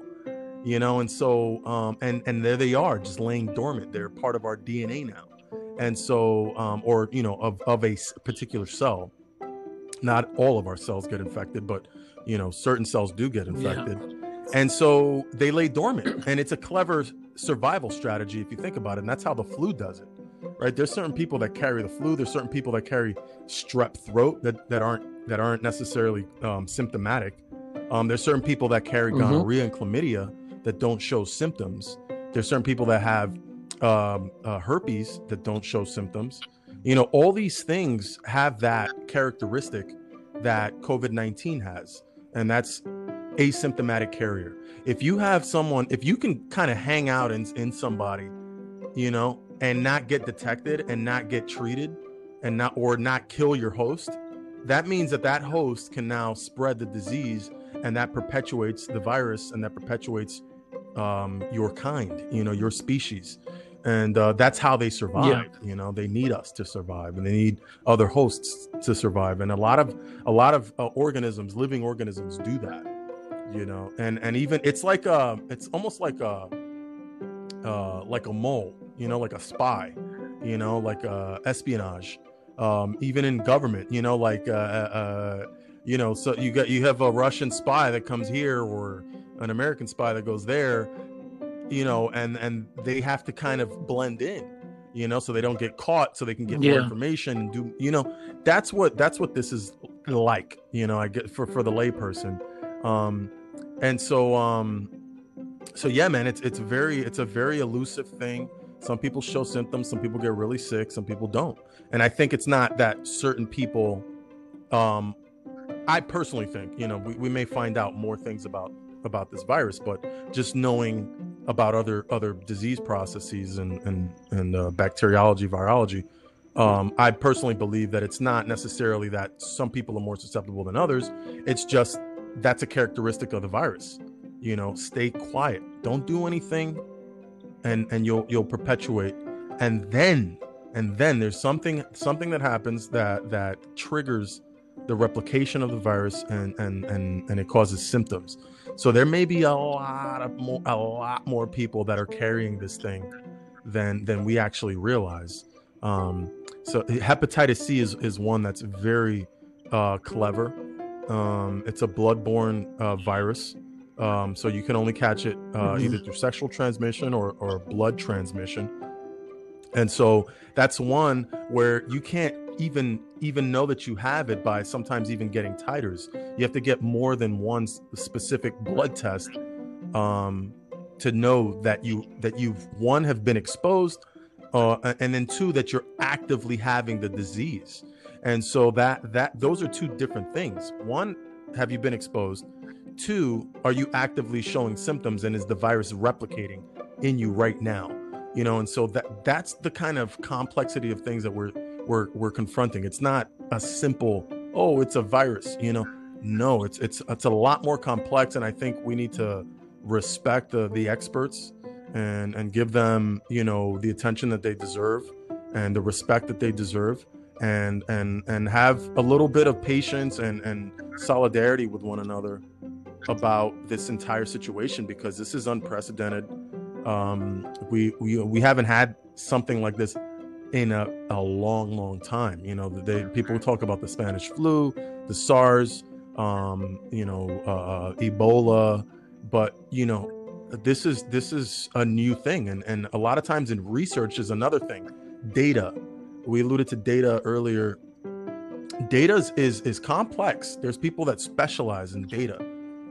you know and so um and and there they are just laying dormant. They're part of our dna now. And so um or you know of of a particular cell. Not all of our cells get infected but you know certain cells do get infected. And so they lay dormant. And it's a clever survival strategy if you think about it and that's how the flu does it right? There's certain people that carry the flu. There's certain people that carry strep throat that that aren't that aren't necessarily um, symptomatic. Um, there's certain people that carry Mhm. gonorrhea and chlamydia that don't show symptoms. There's certain people that have um, uh, herpes that don't show symptoms. You know all these things have that characteristic that covid-19 has and that's asymptomatic carrier. If you have someone if you can kind of hang out in, in somebody you know and not get detected and not get treated and not or not kill your host that means that that host can now spread the disease and that perpetuates the virus and that perpetuates um, your kind you know your species. And uh, that's how they survive you know they need us to survive and they need other hosts to survive. And a lot of a lot of uh, organisms living organisms do that you know. And and even it's like a it's almost like a uh like a mole you know like a spy you know like uh espionage um even in government you know like uh, uh you know so you got you have a russian spy that comes here or an american spy that goes there you know and and they have to kind of blend in you know so they don't get caught so they can get more information and do you know that's what that's what this is like you know i get for for the layperson. Um and so um so yeah man it's it's very it's a very elusive thing. Some people show symptoms, some people get really sick, some people don't. And I think it's not that certain people um I personally think, you know, we, we may find out more things about about this virus, but just knowing about other other disease processes and and and uh, bacteriology, virology, um, I personally believe that it's not necessarily that some people are more susceptible than others. It's just that's a characteristic of the virus. You know, stay quiet, don't do anything, and and you'll you'll perpetuate, and then and then there's something something that happens that that triggers the replication of the virus and and and and it causes symptoms. So there may be a lot of more a lot more people that are carrying this thing than than we actually realize. Um, so hepatitis C is is one that's very uh, clever. Um, it's a bloodborne uh, virus. Um, so you can only catch it uh, mm-hmm. either through sexual transmission or, or blood transmission. And so that's one where you can't even even know that you have it by sometimes even getting titers. You have to get more than one specific blood test um, to know that you that you've one have been exposed, uh, and then two that you're actively having the disease. And so that that those are two different things. One, have you been exposed? Two, are you actively showing symptoms, and is the virus replicating in you right now? You know, and so that that's the kind of complexity of things that we're we're we're confronting. It's not a simple, oh, it's a virus, you know. No, it's it's it's a lot more complex, and I think we need to respect the the experts and and give them, you know, the attention that they deserve and the respect that they deserve and and and have a little bit of patience and and solidarity with one another about this entire situation because this is unprecedented um we we we haven't had something like this in a, a long, long time. You know, they, people talk about the Spanish flu, the SARS, um, you know, uh, uh, Ebola, but you know, this is this is a new thing, and and a lot of times in research is another thing. Data, we alluded to data earlier. Data is, is is complex. There's people that specialize in data,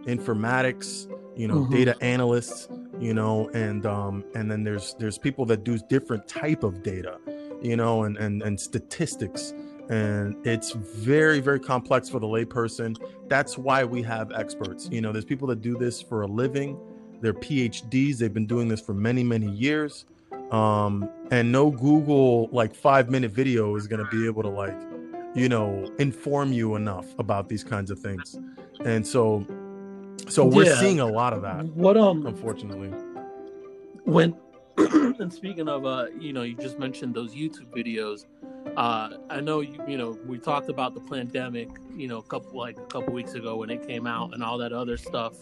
informatics, you know, mm-hmm. data analysts, you know, and um, and then there's there's people that do different type of data you know, and and and statistics. And it's very, very complex for the layperson. That's why we have experts. You know, there's people that do this for a living. They're PhDs. They've been doing this for many, many years. Um, and no Google like five minute video is going to be able to like, you know, inform you enough about these kinds of things. And so, so we're yeah. seeing a lot of that. What um, unfortunately, when *clears throat* and speaking of, uh, you know, you just mentioned those YouTube videos. Uh, I know you, you know, we talked about the pandemic, you know, a couple like a couple weeks ago when it came out and all that other stuff.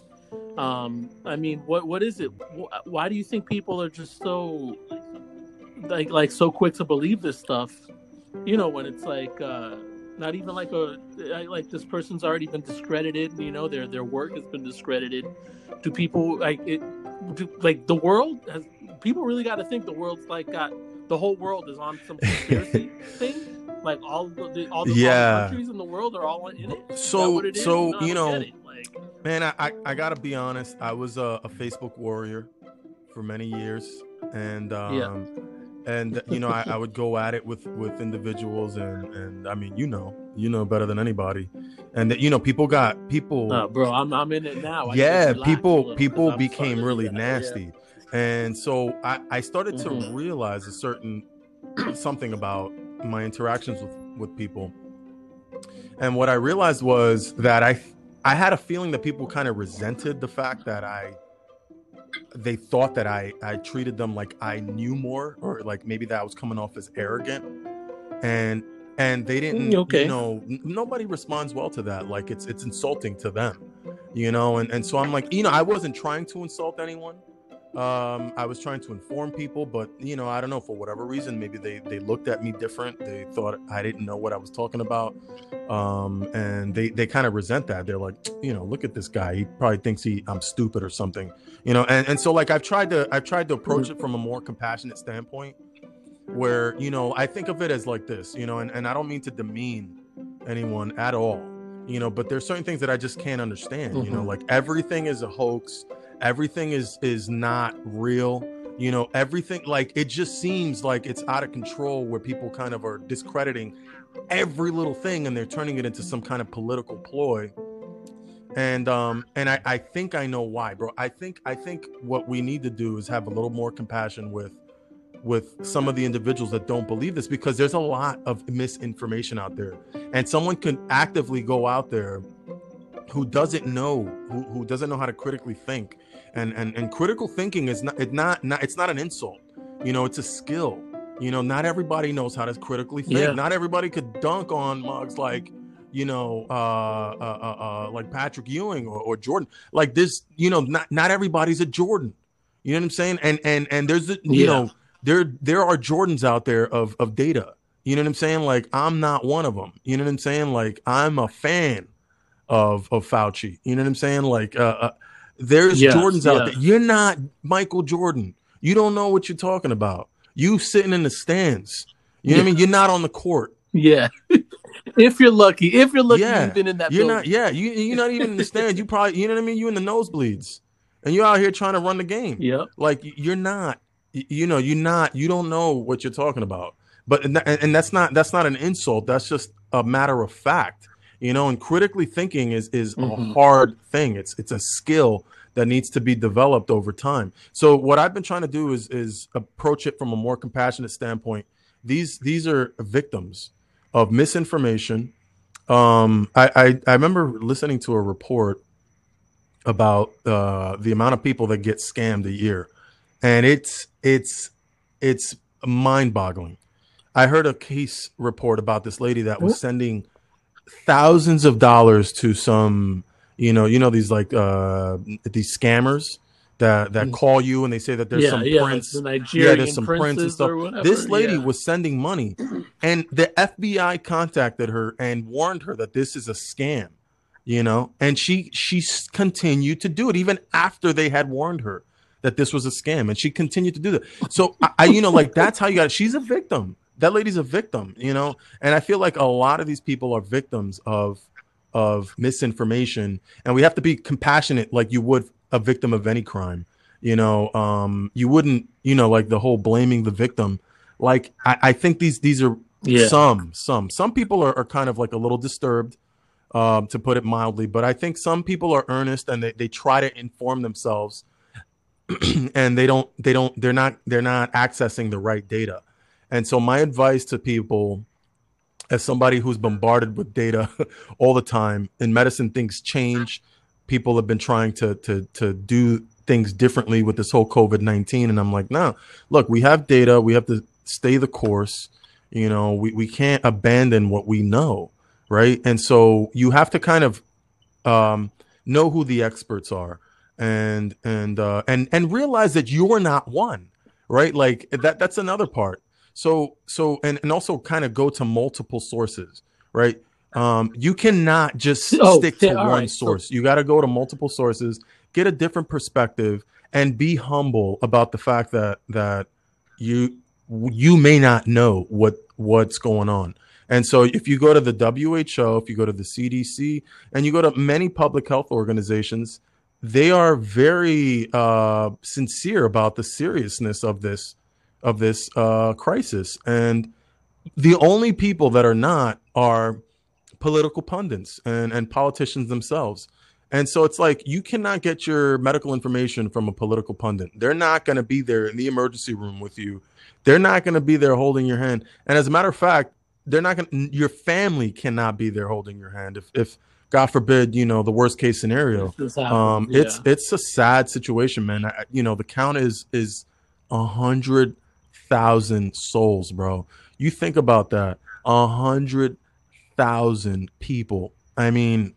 Um, I mean, what what is it? Why do you think people are just so like like so quick to believe this stuff? You know, when it's like uh, not even like a like this person's already been discredited. You know, their their work has been discredited. Do people like it? Do, like the world has people really got to think the world's like got the whole world is on some conspiracy *laughs* thing. Like all the all the yeah. countries in the world are all in it. So so you know, like, man, I, I, I gotta be honest. I was a, a Facebook warrior for many years, and um, yeah and you know I, I, would go at it with with individuals and and i mean you know you know better than anybody and that you know people got people uh, bro i'm, I'm in it now I yeah people people became really nasty and so I, I started mm-hmm. to realize a certain *clears throat* something about my interactions with, with people. And what I realized was that I I had a feeling that people kind of resented the fact that I they thought that I I treated them like I knew more or like maybe that I was coming off as arrogant. And and they didn't mm, okay. you know n- nobody responds well to that like it's it's insulting to them you know and and so i'm like you know i wasn't trying to insult anyone um i was trying to inform people but you know i don't know for whatever reason maybe they they looked at me different. They thought i didn't know what i was talking about. Um and they they kind of resent that. They're like you know look at this guy. He probably thinks he i'm stupid or something. You know and and so like i've tried to i've tried to approach it from a more compassionate standpoint where you know i think of it as like this you know and, and i don't mean to demean anyone at all you know but there's certain things that i just can't understand mm-hmm. you know mm-hmm. like everything is a hoax everything is is not real you know everything like it just seems like it's out of control where people kind of are discrediting every little thing and they're turning it into some kind of political ploy. And um and I, I think i know why bro. I think i think what we need to do is have a little more compassion with with some of the individuals that don't believe this because there's a lot of misinformation out there. And someone can actively go out there who doesn't know who, who doesn't know how to critically think and and and critical thinking is not it's not, not it's not an insult. You know it's a skill. You know not everybody knows how to critically think. Yeah. not everybody could dunk on mugs like you know uh, uh uh uh like patrick ewing or, or jordan. Like this you know not not everybody's a jordan. You know what i'm saying? And and and there's the, you Yeah. know there there are jordans out there of of data. You know what i'm saying? Like i'm not one of them you know what i'm saying? Like i'm a fan of of fauci. You know what i'm saying? Like uh, uh there's Yes, jordans out there. you're not michael jordan. You don't know what you're talking about. You sitting in the stands. You know what i mean? You're not on the court. Yeah. *laughs* if you're lucky, if you're lucky, Yeah. you've been in that. you're building. not yeah. You, you're not even in the stands. You probably you know what i mean? You in the nosebleeds. And you're out here trying to run the game. Yeah. like you're not you know you're not you don't know what you're talking about. But and, and that's not that's not an insult. That's just a matter of fact you know and critically thinking is is a Mhm. hard thing. It's it's a skill that needs to be developed over time. So what i've been trying to do is is approach it from a more compassionate standpoint. These these are victims of misinformation. Um i i, I remember listening to a report about uh, the amount of people that get scammed a year, and it's it's it's mind-boggling. I heard a case report about this lady that was sending thousands of dollars to some, you know, you know these like uh, these scammers that that Mm. call you and they say that there's yeah, some yeah, yeah, there's some prince and stuff. This lady yeah. was sending money, and the FBI contacted her and warned her that this is a scam, you know, and she she continued to do it even after they had warned her that this was a scam, and she continued to do that. So I, I you know, like that's how you got. She's a victim. That lady's a victim, you know, and I feel like a lot of these people are victims of of misinformation, and we have to be compassionate, like you would a victim of any crime you know? Um you wouldn't you know like the whole blaming the victim. Like i, I think these these are Yeah. some some. Some people are, are kind of like a little disturbed um to put it mildly but i think some people are earnest and they, they try to inform themselves *clears throat* and they don't they don't they're not they're not accessing the right data and so my advice to people as somebody who's bombarded with data *laughs* all the time in medicine things change. People have been trying to to to do things differently with this whole covid-19 and i'm like no look we have data. We have to stay the course. You know we, we can't abandon what we know right? And so you have to kind of um, know who the experts are and and uh, and and realize that you're not one right? Like that that's another part so so and and also kind of go to multiple sources right? Um you cannot just *laughs* Oh, stick to one right, so- source. You got to go to multiple sources get a different perspective and be humble about the fact that that you you may not know what what's going on. And so if you go to the WHO if you go to the CDC and you go to many public health organizations they are very uh, sincere about the seriousness of this of this uh, crisis. And the only people that are not are political pundits and, and politicians themselves. And so it's like you cannot get your medical information from a political pundit. They're not going to be there in the emergency room with you. They're not going to be there holding your hand. And as a matter of fact they're not going your family cannot be there holding your hand if if god forbid you know the worst case scenario. If this happens, um yeah. it's it's a sad situation man. I, you know the count is is a hundred thousand souls bro you think about that a hundred thousand people i mean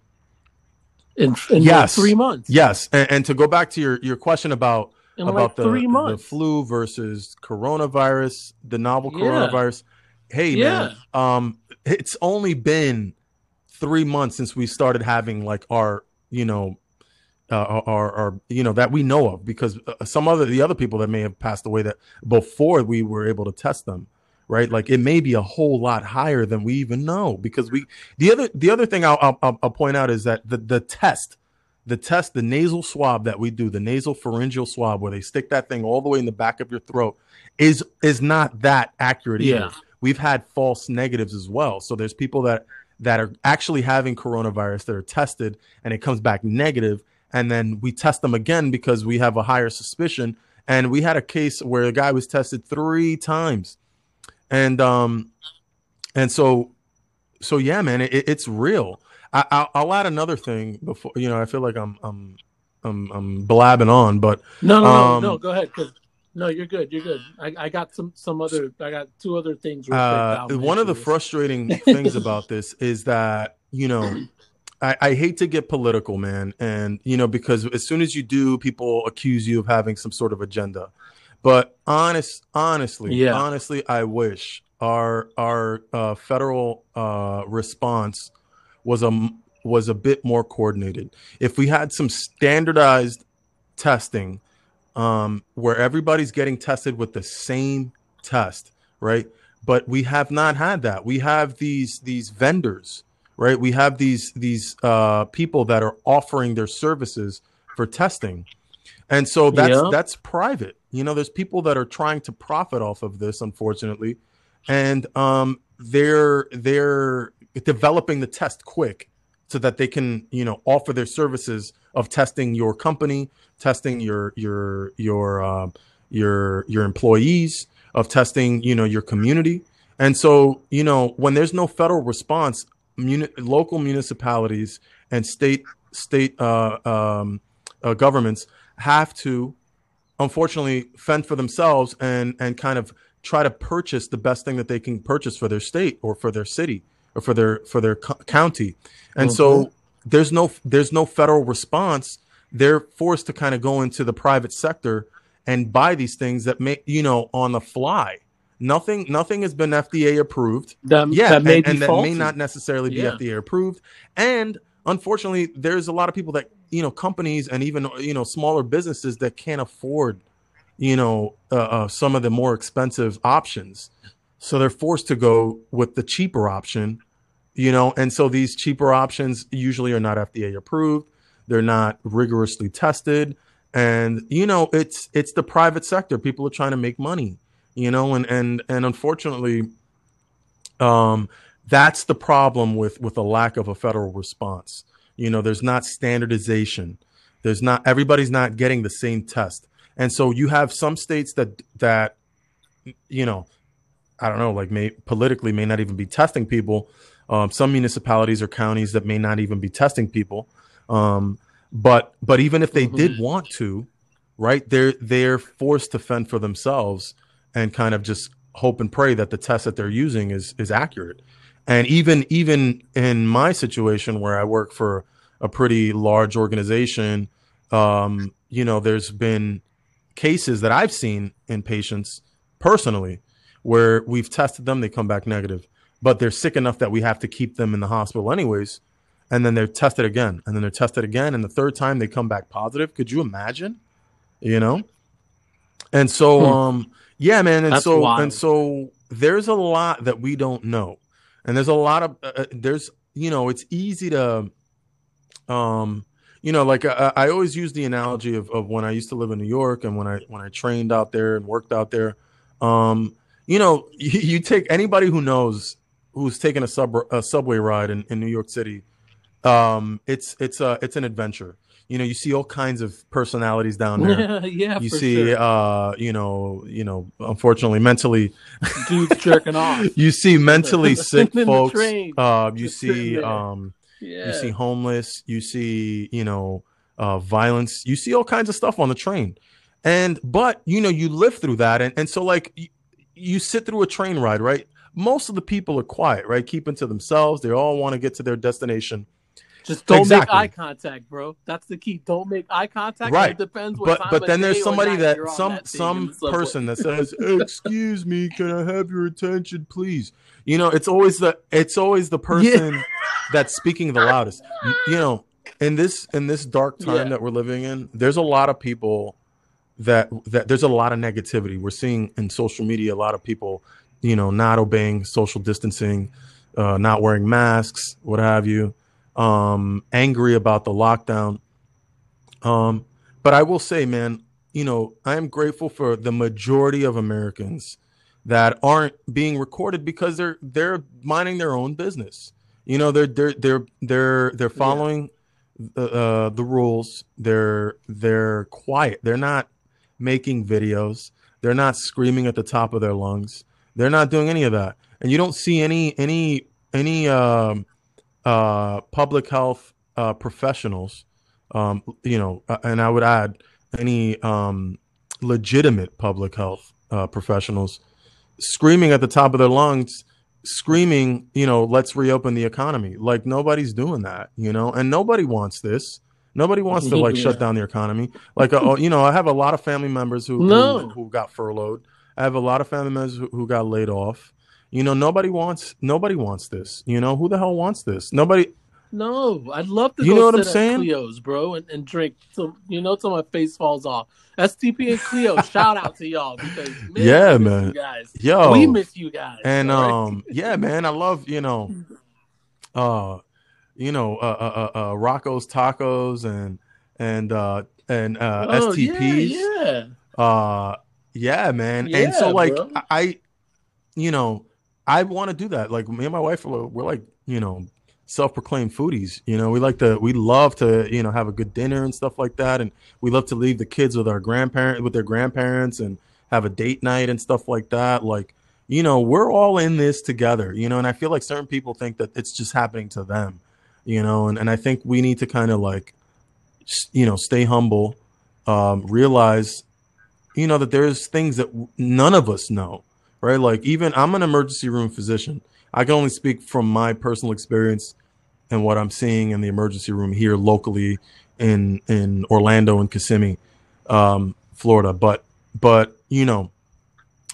in, in like Yes. three months. yes and, and to go back to your your question about in about like the, three the flu versus coronavirus the novel Yeah. coronavirus hey Yeah. man um it's only been three months since we started having like our you know uh, you know that we know of because uh, some other the other people that may have passed away that before we were able to test them right like it may be a whole lot higher than we even know because we the other the other thing I'll I'll, I'll- point out is that the the test the test, the nasal swab that we do, the nasal pharyngeal swab, where they stick that thing all the way in the back of your throat, is is not that accurate either. Yeah. We've had false negatives as well. So there's people that that are actually having coronavirus that are tested and it comes back negative, and then we test them again because we have a higher suspicion. And we had a case where a guy was tested three times, and um, and so so yeah, man, it, it's real. I, I'll, I'll add another thing before you know. I feel like I'm I'm I'm, I'm blabbing on, but No, no, no, Um, no. Go ahead. no, you're good. You're good. I, I got some some other. I got two other things. uh, one of the frustrating *laughs* things about this is that you know I, I hate to get political, man, and you know because as soon as you do, people accuse you of having some sort of agenda. But honest, honestly, Yeah. honestly, I wish our our uh, federal uh, response was a was a bit more coordinated. If we had some standardized testing, um, where everybody's getting tested with the same test, right? But we have not had that. We have these these vendors, right? We have these these uh, people that are offering their services for testing, and so that's Yeah. that's private. You know, there's people that are trying to profit off of this, unfortunately, and um, they're they're developing the test quick so that they can you know offer their services of testing your company, testing your your your uh, your your employees, of testing you know your community. And so you know when there's no federal response, muni- local municipalities and state state uh, um, uh, governments have to unfortunately fend for themselves and and kind of try to purchase the best thing that they can purchase for their state or for their city or for their for their co- county. And so there's no there's no federal response. They're forced to kind of go into the private sector and buy these things that may you know on the fly nothing nothing has been fda approved. That, yeah that may and, be and that may not necessarily be Yeah. fda approved. And unfortunately there's a lot of people that you know companies and even you know smaller businesses that can't afford you know uh, uh, some of the more expensive options. So they're forced to go with the cheaper option you know and so these cheaper options usually are not fda approved. They're not rigorously tested. And you know it's it's the private sector. People are trying to make money you know and and and unfortunately um that's the problem with with a lack of a federal response. You know there's not standardization. There's not everybody's not getting the same test. And so you have some states that that you know i don't know like may politically may not even be testing people. Um, some municipalities or counties that may not even be testing people. Um, but but even if they did want to right they're they're forced to fend for themselves and kind of just hope and pray that the test that they're using is is accurate. And even even in my situation where i work for a pretty large organization um, you know there's been cases that i've seen in patients personally where we've tested them they come back negative but they're sick enough that we have to keep them in the hospital anyways and then they're tested again and then they're tested again and the third time they come back positive. Could you imagine? You know? And so Hmm. um yeah man and That's so wild. and so there's a lot that we don't know and there's a lot of uh, uh, there's you know it's easy to um you know like I, I always use the analogy of, of when i used to live in new york and when i when i trained out there and worked out there um you know *laughs* you, you take anybody who knows who's taken a sub a subway ride in, in new york city um it's it's a it's an adventure you know you see all kinds of personalities down there. *laughs* Yeah, you for see sure. uh you know you know unfortunately mentally *laughs* dudes jerking off. you see mentally *laughs* sick folks uh you just see um Yeah, you see homeless you see you know uh violence you see all kinds of stuff on the train. And but you know you live through that. And, and so like you, you sit through a train ride right? Most of the people are quiet right? Keeping to themselves. They all want to get to their destination just don't Exactly. make eye contact, bro. That's the key. Don't make eye contact. Right. It depends but but then there's somebody that some that some person that says *laughs* excuse me can i have your attention please you know it's always the it's always the person that's speaking the loudest you, you know in this in this dark time Yeah. that we're living in there's a lot of people that that there's a lot of negativity we're seeing in social media a lot of people you know not obeying social distancing uh, not wearing masks what have you um angry about the lockdown Um, but I will say, man, you know, I am grateful for the majority of Americans that aren't being recorded because they're they're minding their own business. You know, they're they're they're they're they're following yeah. uh, the rules. They're they're quiet. They're not making videos. They're not screaming at the top of their lungs. They're not doing any of that. And you don't see any any any um, uh, public health uh, professionals. Um, you know, uh, and I would add any um, legitimate public health uh, professionals screaming at the top of their lungs screaming you know let's reopen the economy like nobody's doing that you know and nobody wants this nobody wants to like yeah. shut *laughs* down the economy like uh, you know i have a lot of family members who, no. who, who got furloughed i have a lot of family members who, who got laid off you know nobody wants nobody wants this you know who the hell wants this nobody no, I'd love to. You know what I'm saying, Cleo's, bro, and, and drink. So you know, till my face falls off. STP and Cleo, *laughs* shout out to y'all because man, yeah, man, guys, yo, we miss you guys. And right? um, yeah, man, I love you know, uh, you know, uh, uh, uh, uh Rocco's Tacos and and uh and uh oh, STPs. Yeah, yeah, uh, yeah, man. Yeah, and so like bro. I, you know, I want to do that. Like me and my wife, we're, like, you know, self-proclaimed foodies you know? We like to we love to you know have a good dinner and stuff like that and we love to leave the kids with our grandparents with their grandparents and have a date night and stuff like that. Like you know we're all in this together you know? And i feel like certain people think that it's just happening to them you know? And, and i think we need to kind of like you know stay humble um realize you know that there's things that none of us know right like even i'm an emergency room physician I can only speak from my personal experience and what I'm seeing in the emergency room here locally in in Orlando and Kissimmee, um, Florida. But but you know,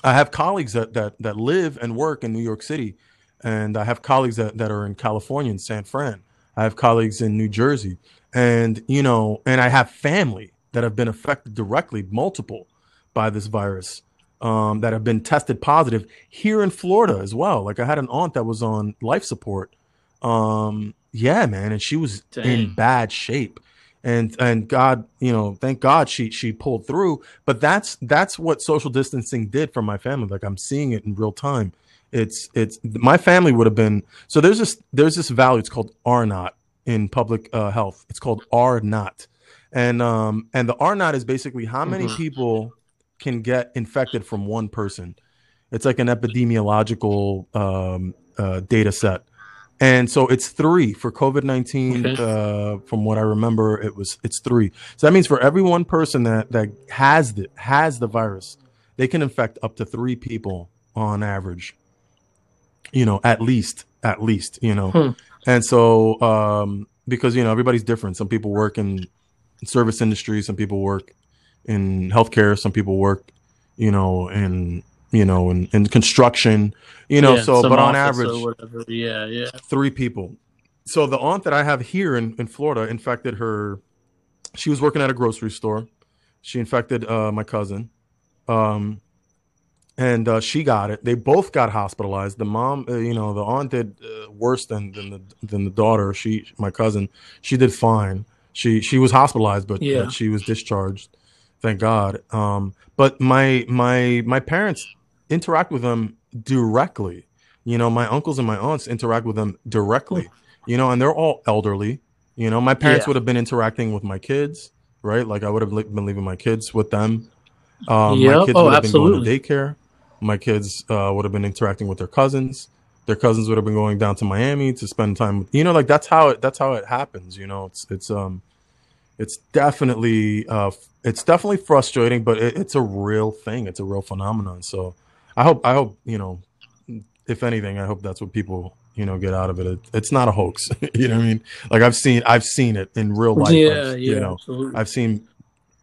I have colleagues that that that live and work in New York City, and I have colleagues that that are in California in San Fran. I have colleagues in New Jersey, and you know, and I have family that have been affected directly, multiple, by this virus um, that have been tested positive here in Florida as well. Like I had an aunt that was on life support. Um, yeah, man, and she was Dang. in bad shape. And and God, you know, thank God she she pulled through. But that's that's what social distancing did for my family. Like I'm seeing it in real time. It's it's my family would have been so there's this there's this value. It's called R naught in public uh, health. It's called R naught, and um and the R naught is basically how many mm-hmm. people can get infected from one person. It's like an epidemiological um, uh, data set. And so it's three for COVID nineteen. Okay. Uh, from what I remember, it was it's three. So that means for every one person that that has the has the virus, they can infect up to three people on average. You know, at least, at least, you know. Hmm. And so um, because you know everybody's different. Some people work in service industry. Some people work in healthcare. Some people work, you know, in you know, in, in construction, you know. Yeah, so, but on average, yeah, yeah, three people. So the aunt that I have here in, in Florida infected her. She was working at a grocery store. She infected uh, my cousin, um, and uh, she got it. They both got hospitalized. The mom, uh, you know, the aunt did uh, worse than than the than the daughter. She, my cousin, she did fine. She she was hospitalized, but, yeah. but she was discharged thank God. Um, but my my my parents interact with them directly. You know, my uncles and my aunts interact with them directly. You know, and they're all elderly. You know, my parents yeah. would have been interacting with my kids, right? Like I would have been leaving my kids with them. Um, yep. My kids oh, would have absolutely. been going to daycare. My kids uh, would have been interacting with their cousins. Their cousins would have been going down to Miami to spend time. With, you know, like that's how it. That's how it happens. You know, it's it's um it's definitely uh, it's definitely frustrating, but it, it's a real thing. It's a real phenomenon. So I hope I hope you know, if anything, I hope that's what people you know get out of it. it it's not a hoax. *laughs* you know what I mean? Like I've seen I've seen it in real life. Yeah, yeah. You know, absolutely. I've seen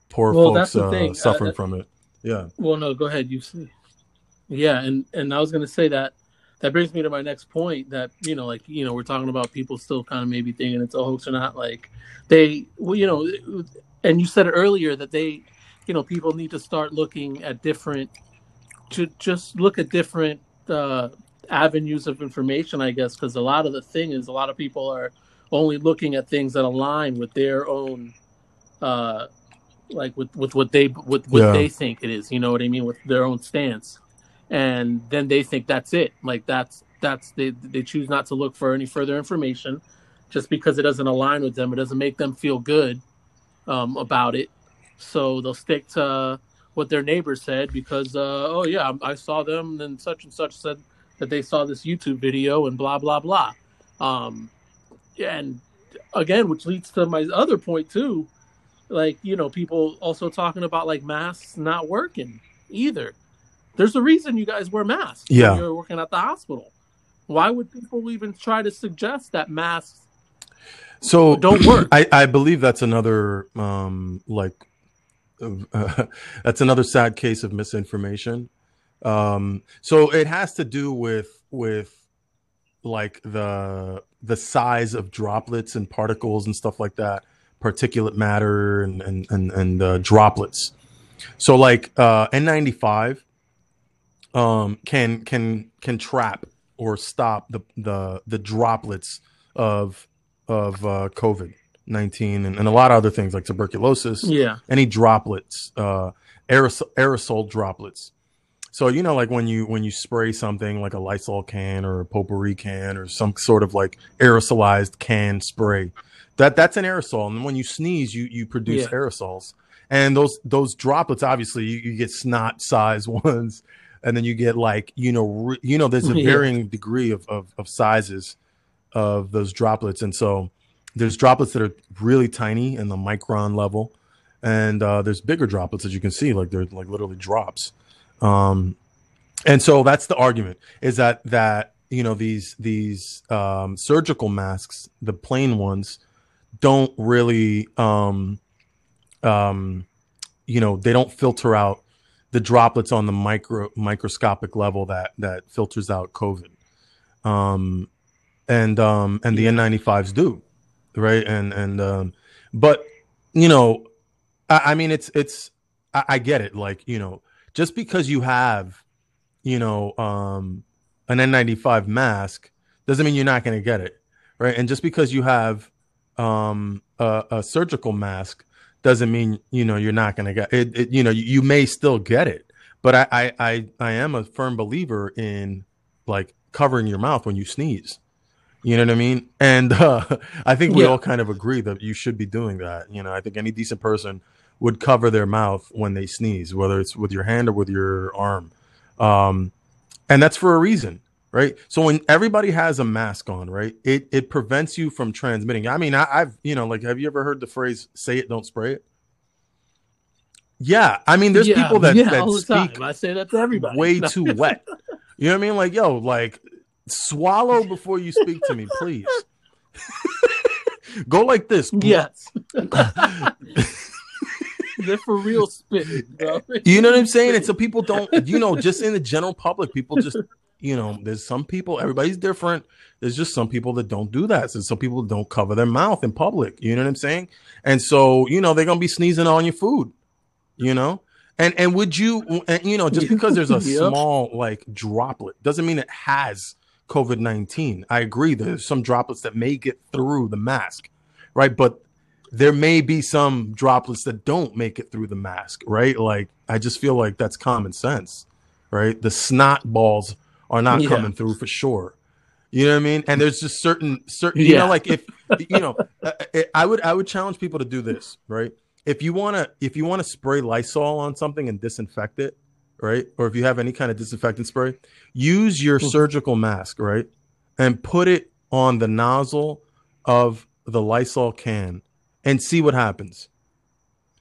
poor well, folks uh, suffering uh, from it. Yeah. Well, no, go ahead. You see. Yeah, and and I was gonna say that that brings me to my next point that you know like you know we're talking about people still kind of maybe thinking it's a hoax or not like they well, you know and you said earlier that they you know people need to start looking at different to just look at different uh, avenues of information i guess because a lot of the thing is a lot of people are only looking at things that align with their own uh, like with with what they with what Yeah. they think it is. You know what I mean? With their own stance, and then they think that's it. Like that's that's they they choose not to look for any further information, just because it doesn't align with them. It doesn't make them feel good um, about it. So they'll stick to what their neighbor said because uh, oh yeah, I saw them and such and such said that they saw this YouTube video and blah blah blah. Um, and again, which leads to my other point too, like you know, people also talking about like masks not working either. There's a reason you guys wear masks. when Yeah. you're working at the hospital. Why would people even try to suggest that masks So don't work? *clears throat* I, I believe that's another um like uh, *laughs* that's another sad case of misinformation. Um so it has to do with with like the the size of droplets and particles and stuff like that, particulate matter and and and, and uh, droplets. So like uh N95 um can can can trap or stop the the the droplets of of uh, COVID nineteen and, and a lot of other things like tuberculosis. Yeah, Any droplets, uh, aerosol, aerosol droplets. So you know, like when you when you spray something like a Lysol can or a potpourri can or some sort of like aerosolized can spray, that that's an aerosol. And when you sneeze, you you produce Yeah. aerosols. And those those droplets, obviously, you, you get snot size *laughs* ones, and then you get like you know re, you know there's a *laughs* varying degree of, of of sizes of those droplets, and so there's droplets that are really tiny in the micron level, and uh, there's bigger droplets as you can see, like they're like literally drops. Um, and so that's the argument is that that you know these these um, surgical masks, the plain ones, don't really um, um, you know they don't filter out the droplets on the micro microscopic level that that filters out COVID. Um, and um, and the N95s do, right? And and um, but you know, I, I mean, it's it's I, I get it. Like you know, just because you have you know um, an N95 mask doesn't mean you're not going to get it, right? And just because you have um, a, a surgical mask doesn't mean you know you're not going to get it, it. You know, you, you may still get it, but I, I I I am a firm believer in like covering your mouth when you sneeze. You know what I mean? And uh, *laughs* I think we Yeah. all kind of agree that you should be doing that. You know, I think any decent person would cover their mouth when they sneeze, whether it's with your hand or with your arm. Um, and that's for a reason, right? So when everybody has a mask on, right, it it prevents you from transmitting. I mean, I, I've you know, like, have you ever heard the phrase "say it, don't spray it"? Yeah, I mean, there's Yeah, people that yeah, that speak time. I say that to everybody. way *laughs* too wet. You know what I mean? Like, yo, like swallow before you speak to me, please. *laughs* Go like this. Yes. *laughs* They're for real spitting, bro. You know what I'm saying? And so people don't, you know, just in the general public, people just, you know, there's some people, everybody's different. There's just some people that don't do that. So some people don't cover their mouth in public. You know what I'm saying? And so, you know, they're gonna be sneezing on your food, you know? And and would you and you know, just because there's a *laughs* Yep. small like droplet doesn't mean it has COVID-19. I agree. There's some droplets that may get through the mask, right? But there may be some droplets that don't make it through the mask, right? Like I just feel like that's common sense, right? The snot balls are not Yeah. coming through for sure. You know what I mean? And there's just certain certain you Yeah. know like if *laughs* you know uh, uh, I would I would challenge people to do this, right? If you want to if you want to spray Lysol on something and disinfect it, right? Or if you have any kind of disinfectant spray, use your surgical mask, right? And put it on the nozzle of the Lysol can and see what happens.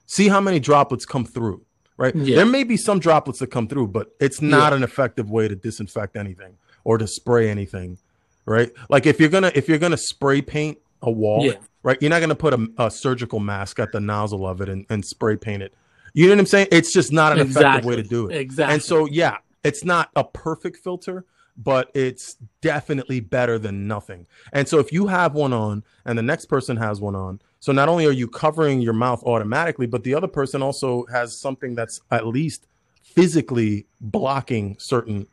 See how many droplets come through, right? Yeah. There may be some droplets that come through, but it's not an effective way to disinfect anything or to spray anything, right? Like if you're gonna if you're gonna spray paint a wall, Yeah. right? You're not gonna put a, a surgical mask at the nozzle of it and, and spray paint it. You know what I'm saying? It's just not an effective way to do it. Exactly. And so, yeah, it's not a perfect filter, but it's definitely better than nothing. And so, if you have one on and the next person has one on, so not only are you covering your mouth automatically, but the other person also has something that's at least physically blocking certain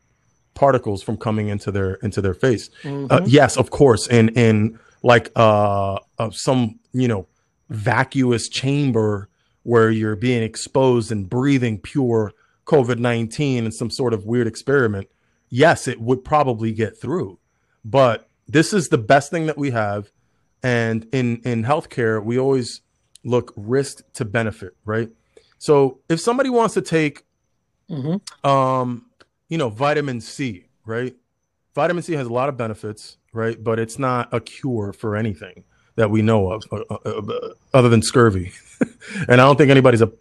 particles from coming into their into their face. Mhm. Uh, yes, of course, in in like uh, uh some you know vacuous chamber where you're being exposed and breathing pure COVID 19 in some sort of weird experiment, yes, it would probably get through. But this is the best thing that we have. And in, in healthcare, we always look risk to benefit, right? So if somebody wants to take, Mm-hmm. um, you know, vitamin C, right? Vitamin C has a lot of benefits, right? But it's not a cure for anything that we know of, uh, uh, uh, other than scurvy. *laughs* and I don't think anybody's a,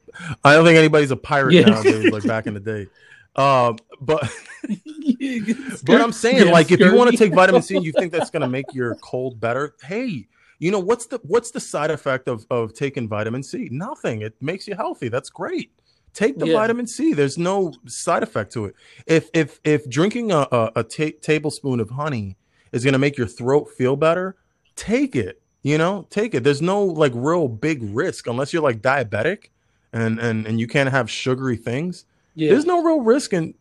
I don't think anybody's a pirate Yeah. nowadays, like back in the *laughs* day. Um, but *laughs* but I'm *laughs* saying, Yeah, like, if you want to take vitamin C and *laughs* you think that's going to make your cold better, hey, you know what's the what's the side effect of of taking vitamin C? Nothing. It makes you healthy. That's great. Take the Yeah. vitamin C. There's no side effect to it. If if if drinking a a, a ta- tablespoon of honey is going to make your throat feel better, take it. You know, take it. There's no like real big risk unless you're like diabetic and and and you can't have sugary things. Yeah. There's no real risk in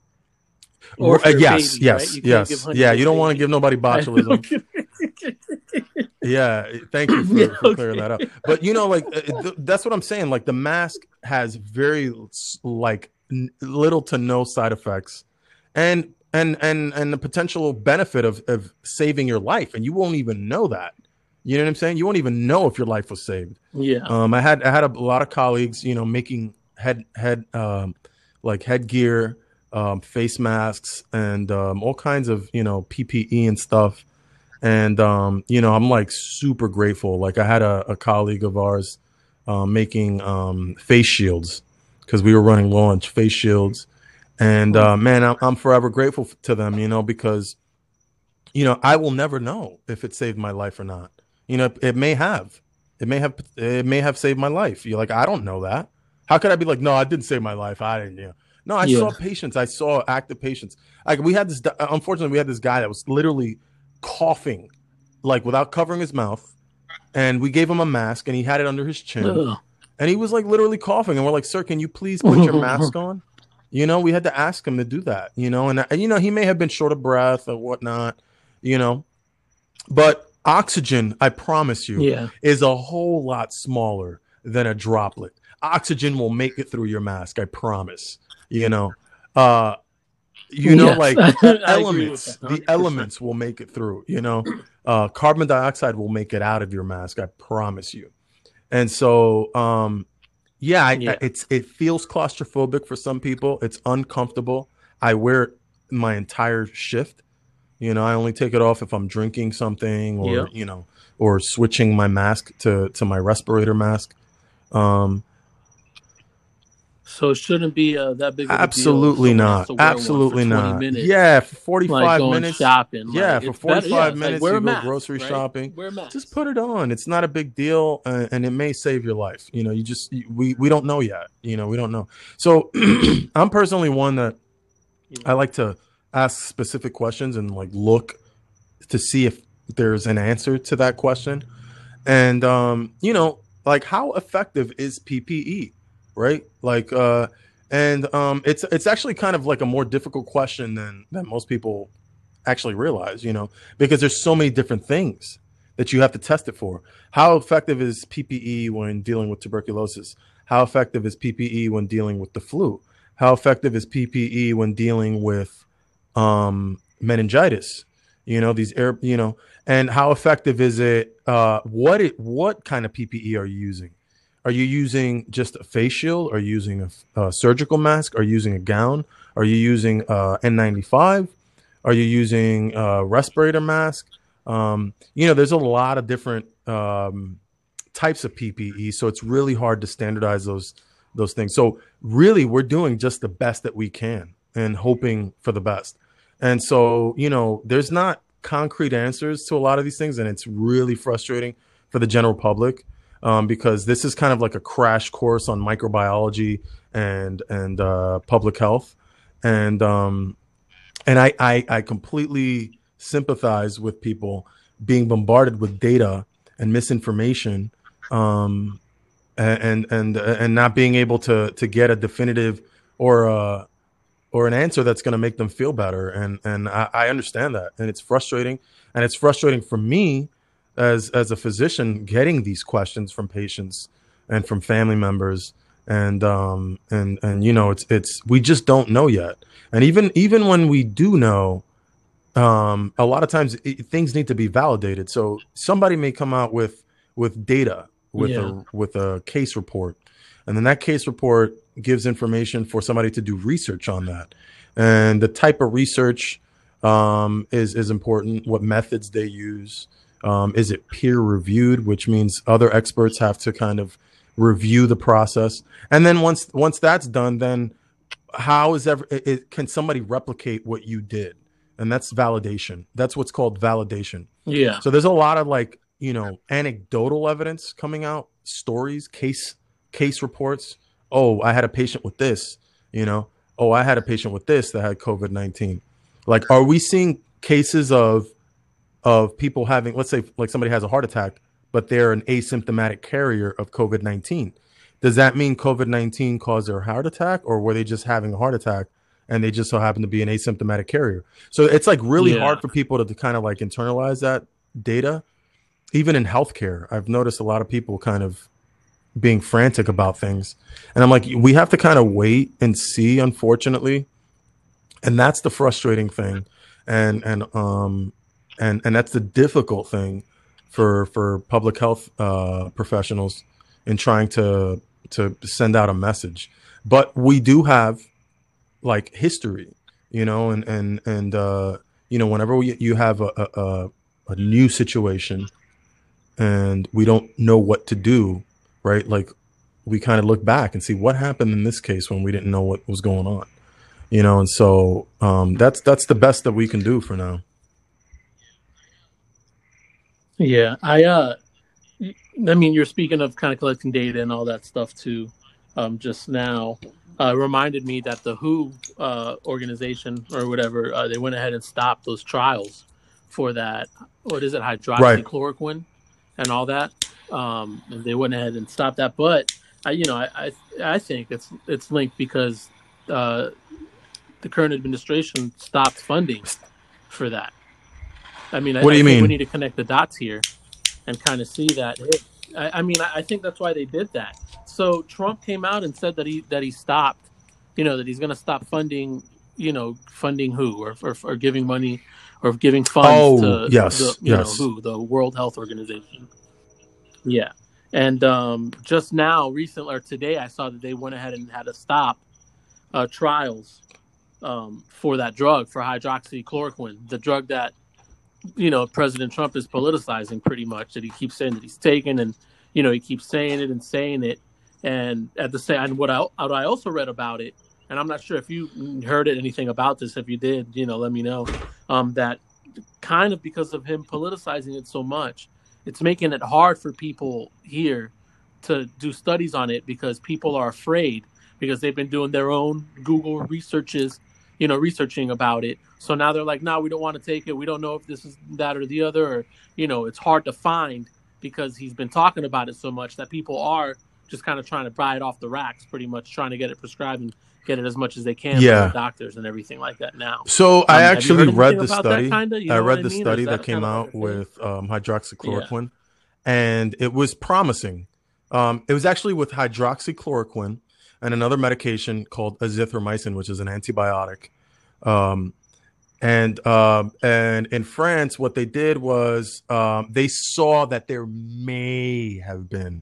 Or uh, yes, baby, yes, right? You can't give yes. Yeah, you don't want to give nobody botulism. *laughs* yeah, thank you for, Yeah, for clearing that up. But you know, like uh, th- that's what I'm saying. Like the mask has very like n- little to no side effects, and and and and the potential benefit of of saving your life, and you won't even know that. You know what I'm saying? You won't even know if your life was saved. Yeah. Um, I had I had a lot of colleagues, you know, making head head um, like headgear, um, face masks, and um, all kinds of you know PPE and stuff. And um, you know, I'm like super grateful. Like I had a, a colleague of ours um, making um, face shields because we were running launch face shields. And uh, man, I'm, I'm forever grateful to them. You know, because you know I will never know if it saved my life or not. You know, it may have. It may have it may have saved my life. You're like, I don't know that. How could I be like, no, I didn't save my life. I didn't. You know. No, I Yeah. saw patients. I saw active patients. Like we had this. Uh, unfortunately, we had this guy that was literally coughing, like without covering his mouth, and we gave him a mask, and he had it under his chin, Ugh. and he was like literally coughing, and we're like, sir, can you please put your *laughs* mask on? You know, we had to ask him to do that. You know, and, and you know he may have been short of breath or whatnot. You know, but oxygen, I promise you, Yeah. is a whole lot smaller than a droplet. Oxygen will make it through your mask, I promise. You know, uh, you know, Yes. like *laughs* I elements, the elements will make it through. You know, uh, carbon dioxide will make it out of your mask, I promise you. And so, um, yeah, I, Yeah. I- it's it feels claustrophobic for some people. It's uncomfortable. I wear it my entire shift. You know, I only take it off if I'm drinking something or Yeah. you know, or switching my mask to to my respirator mask. Um, So it shouldn't be uh, that big. Of a deal absolutely not. Absolutely not. Minutes, Yeah, for 45 like minutes. shopping. yeah, for it's better- 45 yeah, it's like, minutes you a go mask, grocery right? shopping. Wear mask. Just put it on. It's not a big deal, uh, and it may save your life. You know, you just we we don't know yet. You know, we don't know. So *clears throat* I'm personally one that I like to ask specific questions and like look to see if there's an answer to that question. And um, you know, like how effective is PPE, right? Like uh and um it's it's actually kind of like a more difficult question than than most people actually realize, you know, because there's so many different things that you have to test it for. How effective is PPE when dealing with tuberculosis? How effective is PPE when dealing with the flu? How effective is PPE when dealing with um, meningitis? You know these air, you know, and how effective is it? Uh, what it what kind of PPE are you using? Are you using just a face shield? Are you using a, a surgical mask? Are you using a gown? Are you using uh, N95? Are you using a respirator mask? Um, you know, there's a lot of different um, types of PPE, so it's really hard to standardize those those things. So really, we're doing just the best that we can and hoping for the best. And so, you know, there's not concrete answers to a lot of these things, and it's really frustrating for the general public um, because this is kind of like a crash course on microbiology and and uh, public health, and um, and I, I I completely sympathize with people being bombarded with data and misinformation um, and and and not being able to to get a definitive or a or an answer that's going to make them feel better. And and I, I understand that. And it's frustrating. And it's frustrating for me as as a physician getting these questions from patients and from family members and um and and you know it's it's we just don't know yet and even even when we do know um a lot of times it, things need to be validated so somebody may come out with with data with Yeah. a with a case report and then that case report gives information for somebody to do research on that and the type of research um, is is important. What methods they use? Um, is it peer reviewed, which means other experts have to kind of review the process, and then once once that's done, then how is ever can somebody replicate what you did? And that's validation. That's what's called validation. Yeah. So there's a lot of like, you know, anecdotal evidence coming out, stories, case case reports. Oh, I had a patient with this, you know. Oh, I had a patient with this that had COVID-19. Like are we seeing cases of of people having let's say like somebody has a heart attack but they're an asymptomatic carrier of COVID-19. Does that mean COVID-19 caused their heart attack or were they just having a heart attack and they just so happen to be an asymptomatic carrier? So it's like really Yeah. hard for people to, to kind of like internalize that data even in healthcare, I've noticed a lot of people kind of being frantic about things. And I'm like, we have to kind of wait and see, unfortunately. And that's the frustrating thing. And and um and and that's the difficult thing for for public health uh professionals in trying to to send out a message. But we do have like history, you know, and and and uh you know, whenever we, you have a, a, a new situation and we don't know what to do, right? Like we kind of look back and see what happened in this case when we didn't know what was going on, you know. And so um, that's that's the best that we can do for now. Yeah, I uh, I mean, you're speaking of kind of collecting data and all that stuff too. Um, just now, uh, reminded me that the WHO uh, organization or whatever uh, they went ahead and stopped those trials for that. What is it, hydroxychloroquine and all that? Um, and they went ahead and stopped that. But I, you know, I I, I think it's it's linked because uh, the current administration stopped funding for that. I mean, I, What do I you think mean? we need to connect the dots here and kind of see that. I, I mean, I, I think that's why they did that. So Trump came out and said that he that he stopped, you know, that he's going to stop funding, you know, funding WHO or, or or giving money or giving funds Oh, to yes, the, you yes. know who the World Health Organization. Yeah, and um, just now, recently or today, I saw that they went ahead and had to stop uh, trials um, for that drug for hydroxychloroquine, the drug that you know President Trump is politicizing pretty much. That he keeps saying that he's taken, and you know he keeps saying it and saying it, and at the same, and what I what I also read about it, and I'm not sure if you heard it anything about this. If you did, you know, let me know. Um, that kind of because of him politicizing it so much, it's making it hard for people here to do studies on it because people are afraid because they've been doing their own Google researches, you know, researching about it. So now they're like, no, we don't want to take it. We don't know if this is that or the other, or you know, it's hard to find because he's been talking about it so much that people are just kind of trying to buy it off the racks, pretty much trying to get it prescribed and get it as much as they can from Yeah. the doctors and everything like that now. So I Um, you actually read the study. kinda? I read the I mean? Study that that came out with um, hydroxychloroquine, and it was promising. Um, it was actually with hydroxychloroquine and another medication called azithromycin, which is an antibiotic. Um, and um, and in France, what they did was um, they saw that there may have been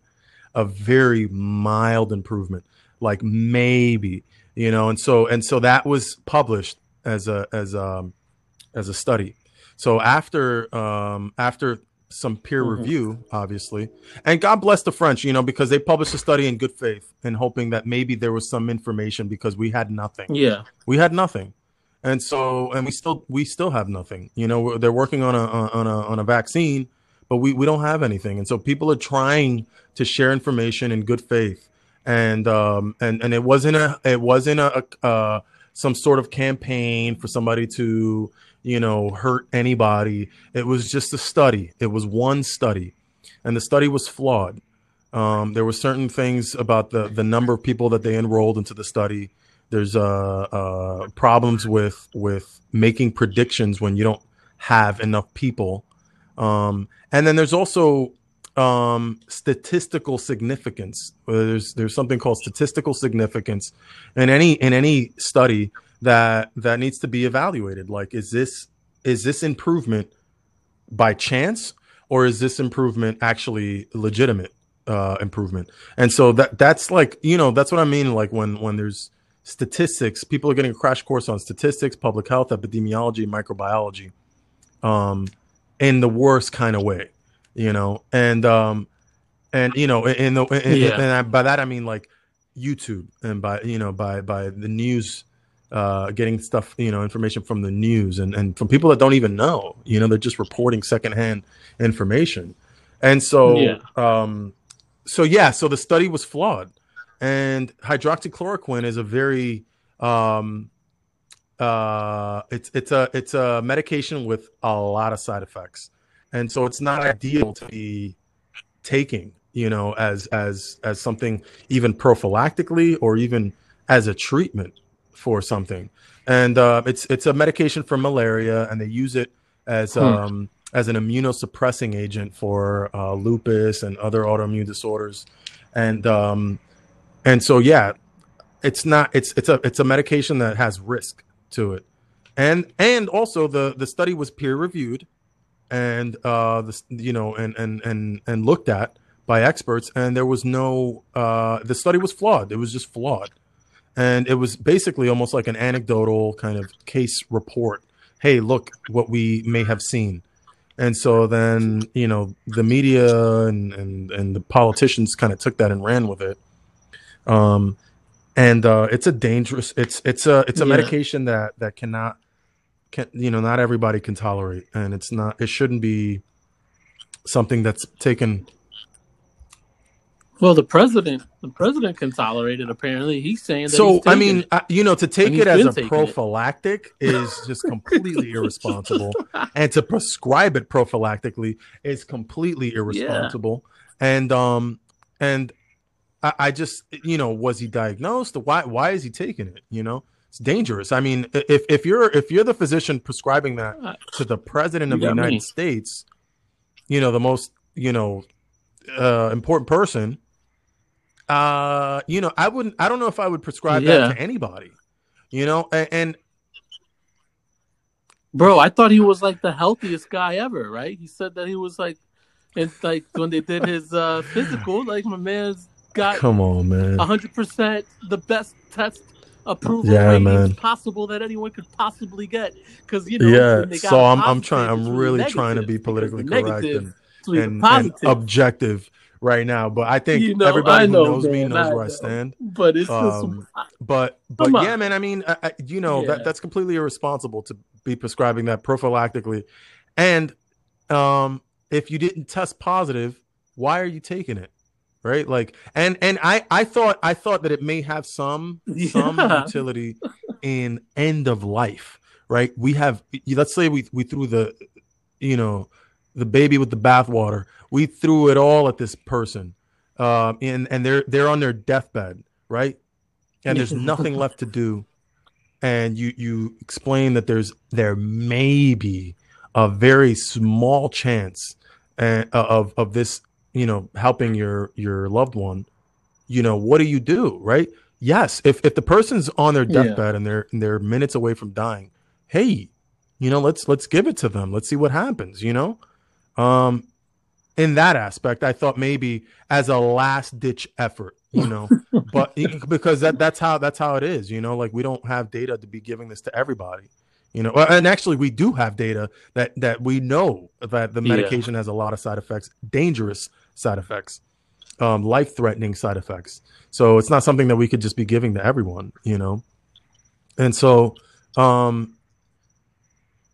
a very mild improvement, like maybe you know, and so and so that was published as a as um as a study. So after um after some peer Mhm. review, obviously, and God bless the French, you know, because they published a study in good faith and hoping that maybe there was some information because we had nothing Yeah, we had nothing and so and we still we still have nothing. You know they're working on a on a on a vaccine but we we don't have anything. And so people are trying to share information in good faith. And um and and it wasn't a it wasn't a, a uh some sort of campaign for somebody to you know hurt anybody. It was just a study. It was one study. And the study was flawed. Um, there were certain things about the the number of people that they enrolled into the study there's uh, uh, problems with with making predictions when you don't have enough people Um, and then there's also um, statistical significance. There's there's something called statistical significance in any in any study that that needs to be evaluated. Like, is this is this improvement by chance or is this improvement actually legitimate uh, improvement? And so that that's like you know that's what I mean. Like when when there's statistics, people are getting a crash course on statistics, public health, epidemiology, microbiology, um, in the worst kind of way, you know, and um, and you know, in the in, Yeah. and I, by that I mean like YouTube and by you know by by the news uh, getting stuff, you know, information from the news and, and from people that don't even know, you know, they're just reporting secondhand information. And so, Yeah. um, so yeah, so the study was flawed and hydroxychloroquine is a very, um, uh, it's, it's a, it's a medication with a lot of side effects. And so it's not ideal to be taking, you know, as, as, as something even prophylactically or even as a treatment for something, and uh, it's it's a medication for malaria, and they use it as Hmm. um, as an immunosuppressing agent for uh, lupus and other autoimmune disorders, and um, and so yeah, it's not it's it's a it's a medication that has risk to it, and and also the the study was peer reviewed, and uh, the you know and and and and looked at by experts, and there was no uh, the study was flawed. It was just flawed. And it was basically almost like an anecdotal kind of case report. Hey look what we may have seen. And so then you know the media and and, and the politicians kind of took that and ran with it um and uh it's a dangerous it's it's a it's a Yeah. medication that that cannot can you know not everybody can tolerate and it's not it shouldn't be something that's taken Well, the president, the president can tolerate it. Apparently, he's saying that. so I mean, it. I, you know, to take it as a prophylactic is just completely *laughs* irresponsible, *laughs* and to prescribe it prophylactically is completely irresponsible. And um, and I, I just, you know, was he diagnosed? Why why is he taking it? You know, it's dangerous. I mean, if if you're if you're the physician prescribing that Uh, to the president of the United me. States, you know, the most you know uh, important person. Uh, you know, I wouldn't. I don't know if I would prescribe Yeah. that to anybody. You know, and, and bro, I thought he was like the healthiest guy ever. Right? He said that he was like, and like when they did his uh physical, like my man's got come on, man. hundred percent the best test approval Yeah, ratings man. possible that anyone could possibly get. Because you know, yeah. they got So I'm I'm trying. I'm really trying to be politically correct and and, and positive. objective right now. But I think You know, everybody I know, who knows me knows I where I stand. but it's Um, just But but yeah, man. I mean, I, I, you know Yeah. that that's completely irresponsible to be prescribing that prophylactically, and um, if you didn't test positive, why are you taking it? Right, like, and and I I thought I thought that it may have some some Yeah. utility in end of life. Right, we have let's say we we threw the, you know, the baby with the bathwater. We threw it all at this person, um, and and they're they're on their deathbed, right? And there's nothing *laughs* left to do, and you you explain that there's there may be a very small chance uh, of of this, you know, helping your your loved one. You know, what do you do, right? Yes, if if the person's on their Yeah. deathbed and they're and they're minutes away from dying, hey, you know, let's let's give it to them. Let's see what happens. You know, um, in that aspect, I thought maybe as a last ditch effort, you know, *laughs* but because that that's how that's how it is. You know, like we don't have data to be giving this to everybody. You know, and actually we do have data that that we know that the Yeah. medication has a lot of side effects, dangerous side effects, um, life threatening side effects. So it's not something that we could just be giving to everyone. You know, and so um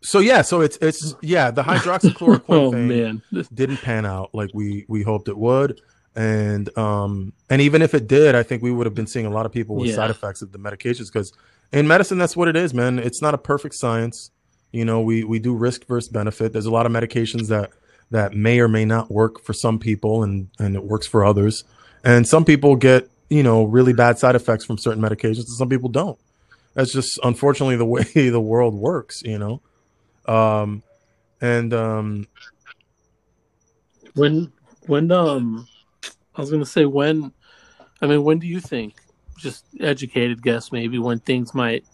so yeah so it's it's yeah the hydroxychloroquine *laughs* oh thing man, didn't pan out like we we hoped it would and um and even if it did i think we would have been seeing a lot of people with Yeah. side effects of the medications because in medicine that's what it is man. It's not a perfect science. You know we we do risk versus benefit. There's a lot of medications that that may or may not work for some people and and it works for others. And some people get you know really bad side effects from certain medications and some people don't. That's just unfortunately the *laughs* way the world works you know? Um and um When when um I was gonna say when I mean when do you think just educated guess maybe when things might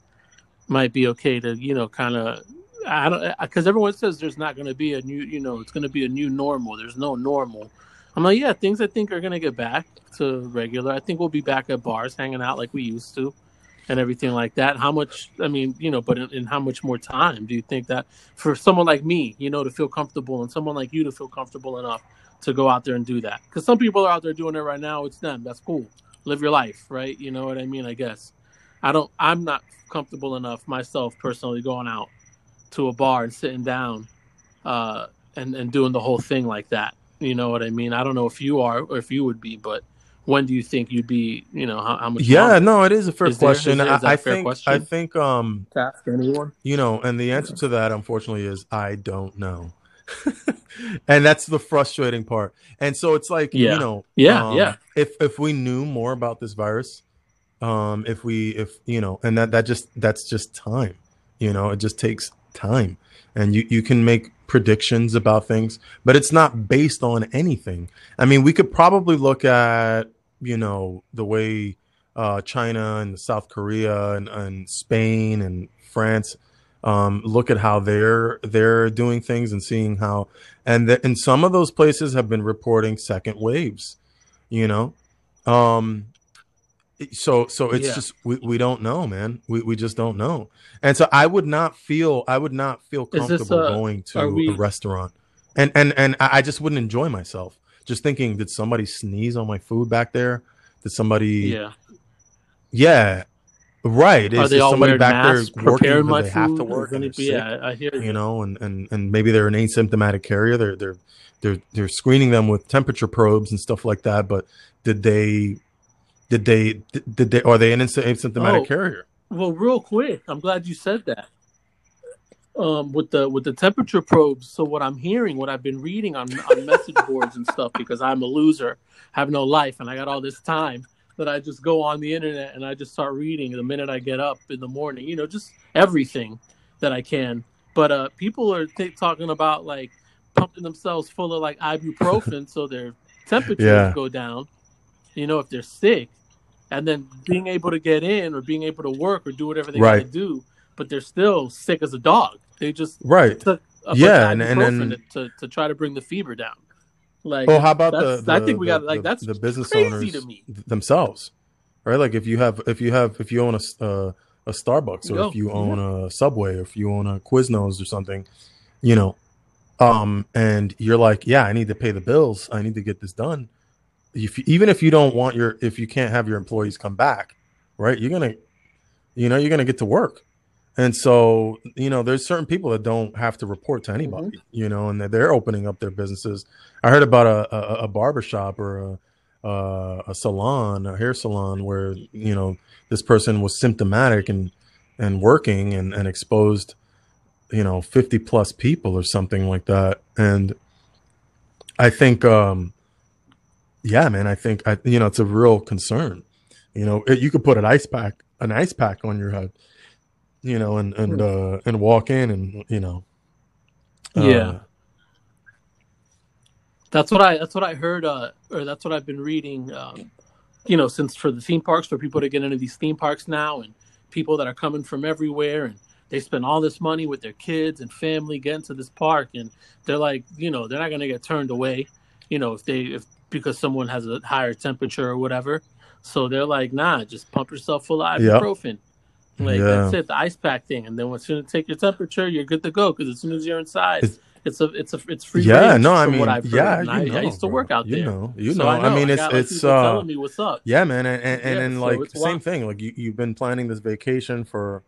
might be okay to you know kind of I don't because everyone says there's not going to be a new you know it's going to be a new normal. There's no normal. I'm like yeah, things I think are going to get back to regular. I think we'll be back at bars hanging out like we used to, and everything like that. How much? I mean, you know, but in, in how much more time do you think that for someone like me, you know, to feel comfortable and someone like you to feel comfortable enough to go out there and do that? Because some people are out there doing it right now. It's them. That's cool. Live your life, right? You know what I mean? I guess. I don't. I'm not comfortable enough myself personally going out to a bar and sitting down uh, and and doing the whole thing like that. You know what I mean? I don't know if you are or if you would be, but when do you think you'd be? You know how, how much? Yeah, longer? no, it is a fair Is question. there- is that I, I a fair think question? I think um To ask anyone. you know, and the answer to that unfortunately is I don't know. *laughs* and that's the frustrating part. And so it's like, Yeah. you know, Yeah, um, yeah. If if we knew more about this virus, um, if we if you know, and that that just that's just time. You know, it just takes time. And you you can make predictions about things, but it's not based on anything. I mean, we could probably look at, you know, the way uh, China and South Korea and, and Spain and France um, look at how they're they're doing things and seeing how and the, and some of those places have been reporting second waves you know? Um so so it's Yeah. just we, we don't know man. We, we just don't know. And so i would not feel i would not feel comfortable uh, going to we- a restaurant. And and and i I just wouldn't enjoy myself just thinking did somebody sneeze on my food back there? Did somebody Yeah. yeah right Are is, they is all somebody back masks, there working my they food? have to work and sick? yeah, I hear you. you know, and, and and maybe they're an asymptomatic carrier. They're they're they're they're screening them with temperature probes and stuff like that. But did they did they did, did they are they an asymptomatic Oh. carrier? Well, real quick, I'm glad you said that. Um, with the with the temperature probes. So what I'm hearing, what I've been reading on on message boards and stuff, because I'm a loser, have no life, and I got all this time that I just go on the internet and I just start reading the minute I get up in the morning. You know, just everything that I can. But uh, people are t- talking about like pumping themselves full of like ibuprofen so their temperatures Yeah. go down. You know, if they're sick, and then being able to get in or being able to work or do whatever they got Right. to do, but they're still sick as a dog. They just Right. took a Yeah, and- and to, to try to bring the fever down. Like, Well, how about the, the I think we got like the- that's the business owners themselves, right? Like if you have if you have if you own a uh, a Starbucks or Yo, if you own a Subway or if you own a Quiznos or something, you know, um, and you're like, yeah, I need to pay the bills. I need to get this done. If you, even if you don't want your if you can't have your employees come back, right? You're gonna, you know, you're gonna get to work. And so, you know, there's certain people that don't have to report to anybody, you know, and that they're opening up their businesses. I heard about a a, a barber shop or a, a a salon, a hair salon, where you know this person was symptomatic and and working and and exposed, you know, 50 plus people or something like that. And I think, um, yeah, man, I think I you know it's a real concern. You know, it, you could put an ice pack, an ice pack on your head, you know, and and uh, and walk in and you know, uh, Yeah. That's what I that's what I heard uh or that's what I've been reading um you know since for the theme parks for people to get into these theme parks now and people that are coming from everywhere and they spend all this money with their kids and family getting to this park and they're like you know they're not going to get turned away you know if they if because someone has a higher temperature or whatever so they're like nah just pump yourself full of Yep. Like Yeah. that's it the ice pack thing and then once you take your temperature you're good to go because as soon as you're inside It's- it's a it's a it's free yeah, no, I mean, what I've yeah, you I, know, I used to work out there. You know, you So know. I, mean, I it's got, like, it's uh, telling me what's up. yeah, man, and and, and Yeah, then so like same wild. thing. Like you you've been planning this vacation for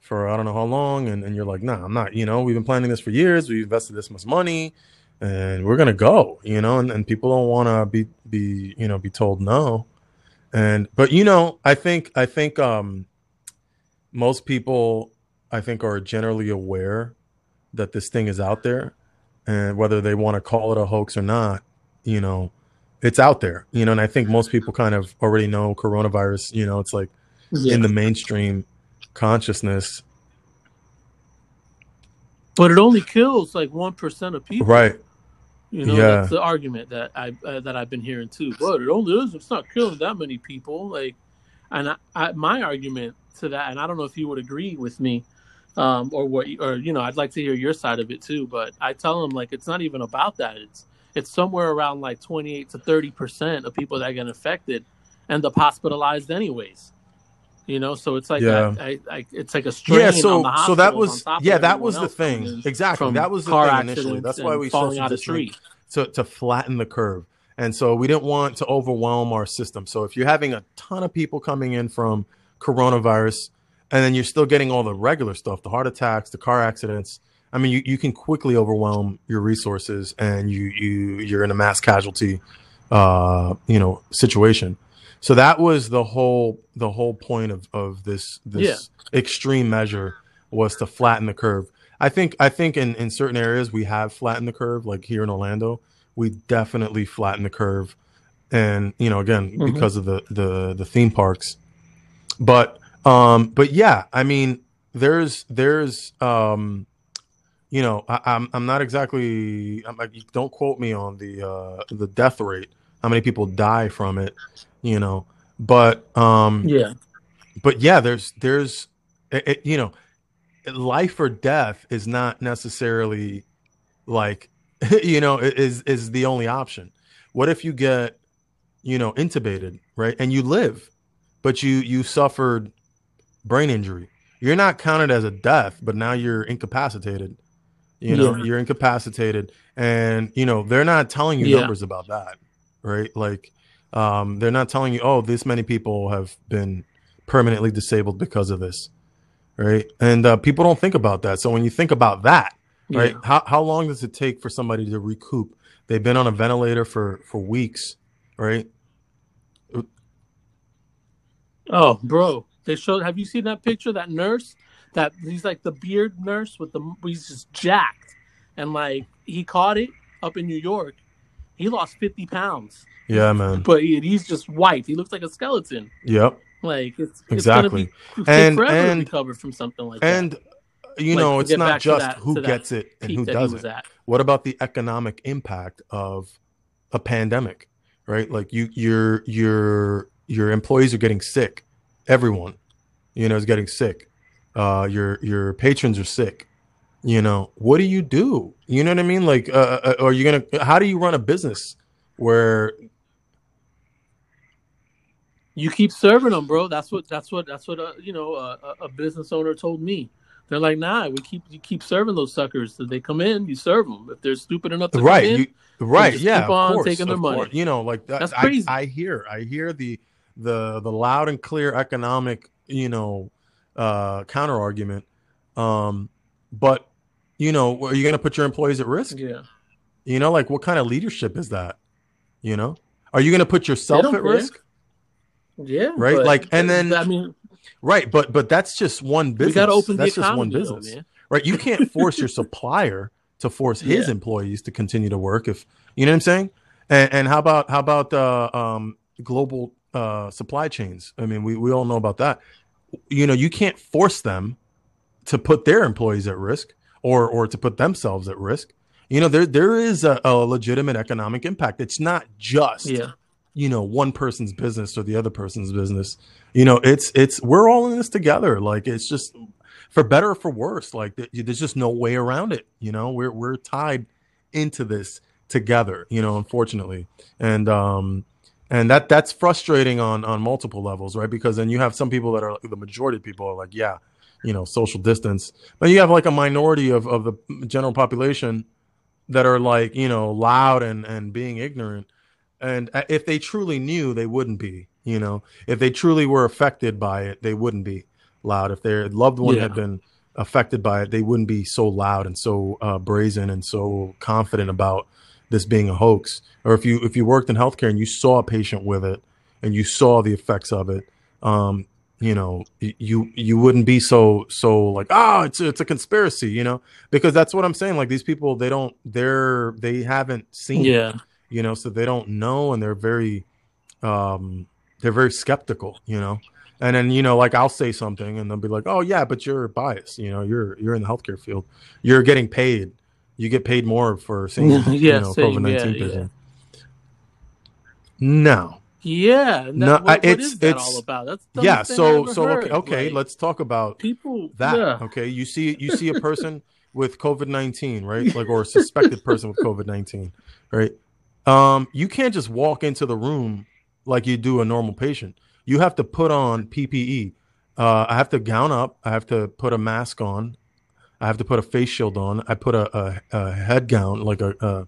for I don't know how long, and and you're like, nah, I'm not. You know, we've been planning this for years. We invested this much money, and we're gonna go. You know, and, and people don't want to be be you know be told no, and but you know, I think I think um most people I think are generally aware that this thing is out there, and whether they want to call it a hoax or not, you know, it's out there. You know, and I think most people kind of already know coronavirus. You know, it's like Yeah. in the mainstream consciousness, but it only kills like one percent of people. right? You know, Yeah. that's the argument that I uh, that I've been hearing too. But it only is. It's not killing that many people. Like, and I, I, my argument to that, and I don't know if you would agree with me, um, or what, or you know, I'd like to hear your side of it too. But I tell them like it's not even about that. It's it's somewhere around like twenty eight to thirty percent of people that get infected end up hospitalized anyways. You know, so it's like Yeah. I, I, I, it's like a strain yeah so so that was on top of yeah that was the thing exactly that was the car thing initially that's why we falling out of tree. to, to flatten the curve and so we didn't want to overwhelm our system. So if you're having a ton of people coming in from coronavirus and then you're still getting all the regular stuff the heart attacks the car accidents i mean you, you can quickly overwhelm your resources and you you you're in a mass casualty uh you know situation. So that was the whole the whole point of of this this extreme measure was to flatten the curve. I think i think in in certain areas we have flattened the curve like here in orlando we definitely flattened the curve. And you know again Mhm. because of the the the theme parks. But um but yeah i mean there's there's um you know I, i'm i'm not exactly I'm, like, don't quote me on the uh the death rate how many people die from it you know. But um Yeah, but yeah there's there's it, it- you know life or death is not necessarily like *laughs* you know is is the only option. What if you get you know intubated right? And you live but you you suffered brain injury. You're not counted as a death but now you're incapacitated you know? Yeah. you're incapacitated and you know they're not telling you Yeah. numbers about that right? Like um they're not telling you oh this many people have been permanently disabled because of this right? And uh, people don't think about that. So when you think about that right yeah. how, how long does it take for somebody to recoup they've been on a ventilator for for weeks right Oh, bro, they showed. Have you seen that picture? That nurse, that he's like the beard nurse with the he's just jacked, and like he caught it up in New York. He lost fifty pounds, yeah man but he, he's just white. He looks like a skeleton. yep Like it's Exactly. It's gonna be, And- forever and- to recover from something like and that. You Like, know it's not just that- who gets it and who does was it what about the economic impact of a pandemic right like you your your your employees are getting sick everyone you know is getting sick uh your your patrons are sick you know what do you do you know what i mean like uh, uh, are you gonna how do you run a business where You keep serving them, bro. That's what. That's what. That's what. Uh, you know, uh, a, a business owner told me. They're like, nah, we keep you keep serving those suckers. So they come in, you serve them. If they're stupid enough to right come in, you, right just yeah keep of on course, taking their money. course. you know like that, That's I, crazy. I hear i hear the the the loud and clear economic you know uh counter argument um but you know are you going to put your employees at risk yeah, you know like what kind of leadership is that you know are you going to put yourself at care. risk yeah, Right, like, and then- I mean, right but but that's just one business we got to open that's the just one business though, right? You can't *laughs* force your supplier to force his Yeah. employees to continue to work. If you know what I'm saying. And, and how about how about uh, um, global uh, supply chains? I mean, we we all know about that. You know, you can't force them to put their employees at risk or or to put themselves at risk. You know, there there is a, a legitimate economic impact. It's not just Yeah, you know one person's business or the other person's business you know it's it's we're all in this together. Like it's just for better or for worse like there's just no way around it you know? We're we're tied into this together you know unfortunately. And um and that that's frustrating on on multiple levels right? Because then you have some people that are the majority of people are like yeah you know social distance. But you have like a minority of of the general population that are like you know loud and and being ignorant. And uh, if they truly knew they wouldn't be you know if they truly were affected by it they wouldn't be loud. If their loved one Yeah. had been affected by it they wouldn't be so loud and so uh, brazen and so confident about this being a hoax. Or if you if you worked in healthcare and you saw a patient with it and you saw the effects of it um you know you you wouldn't be so so like ah it's a, it's a conspiracy you know? Because that's what i'm saying like these people they don't they're they haven't seen it you know? So they don't know and they're very um they're very skeptical you know and then you know like i'll say something and they'll be like oh yeah but you're biased you know you're you're in the healthcare field you're getting paid You get paid more for saying *laughs* Yeah, you know COVID nineteen yeah, yeah. No. Yeah, and No, that, what, what it's- is that it's- all about? That's Yeah. dumbest thing I So so okay, okay. Like, let's talk about people that. Yeah. Okay. You see you see a *laughs* person with COVID nineteen, right? Like or a *laughs* suspected person with COVID nineteen, right? Um, you can't just walk into the room like you do a normal patient. You have to put on PPE. Uh, I have to gown up. I have to put a mask on. I have to put a face shield on. I put a, a, a head gown, like a, a,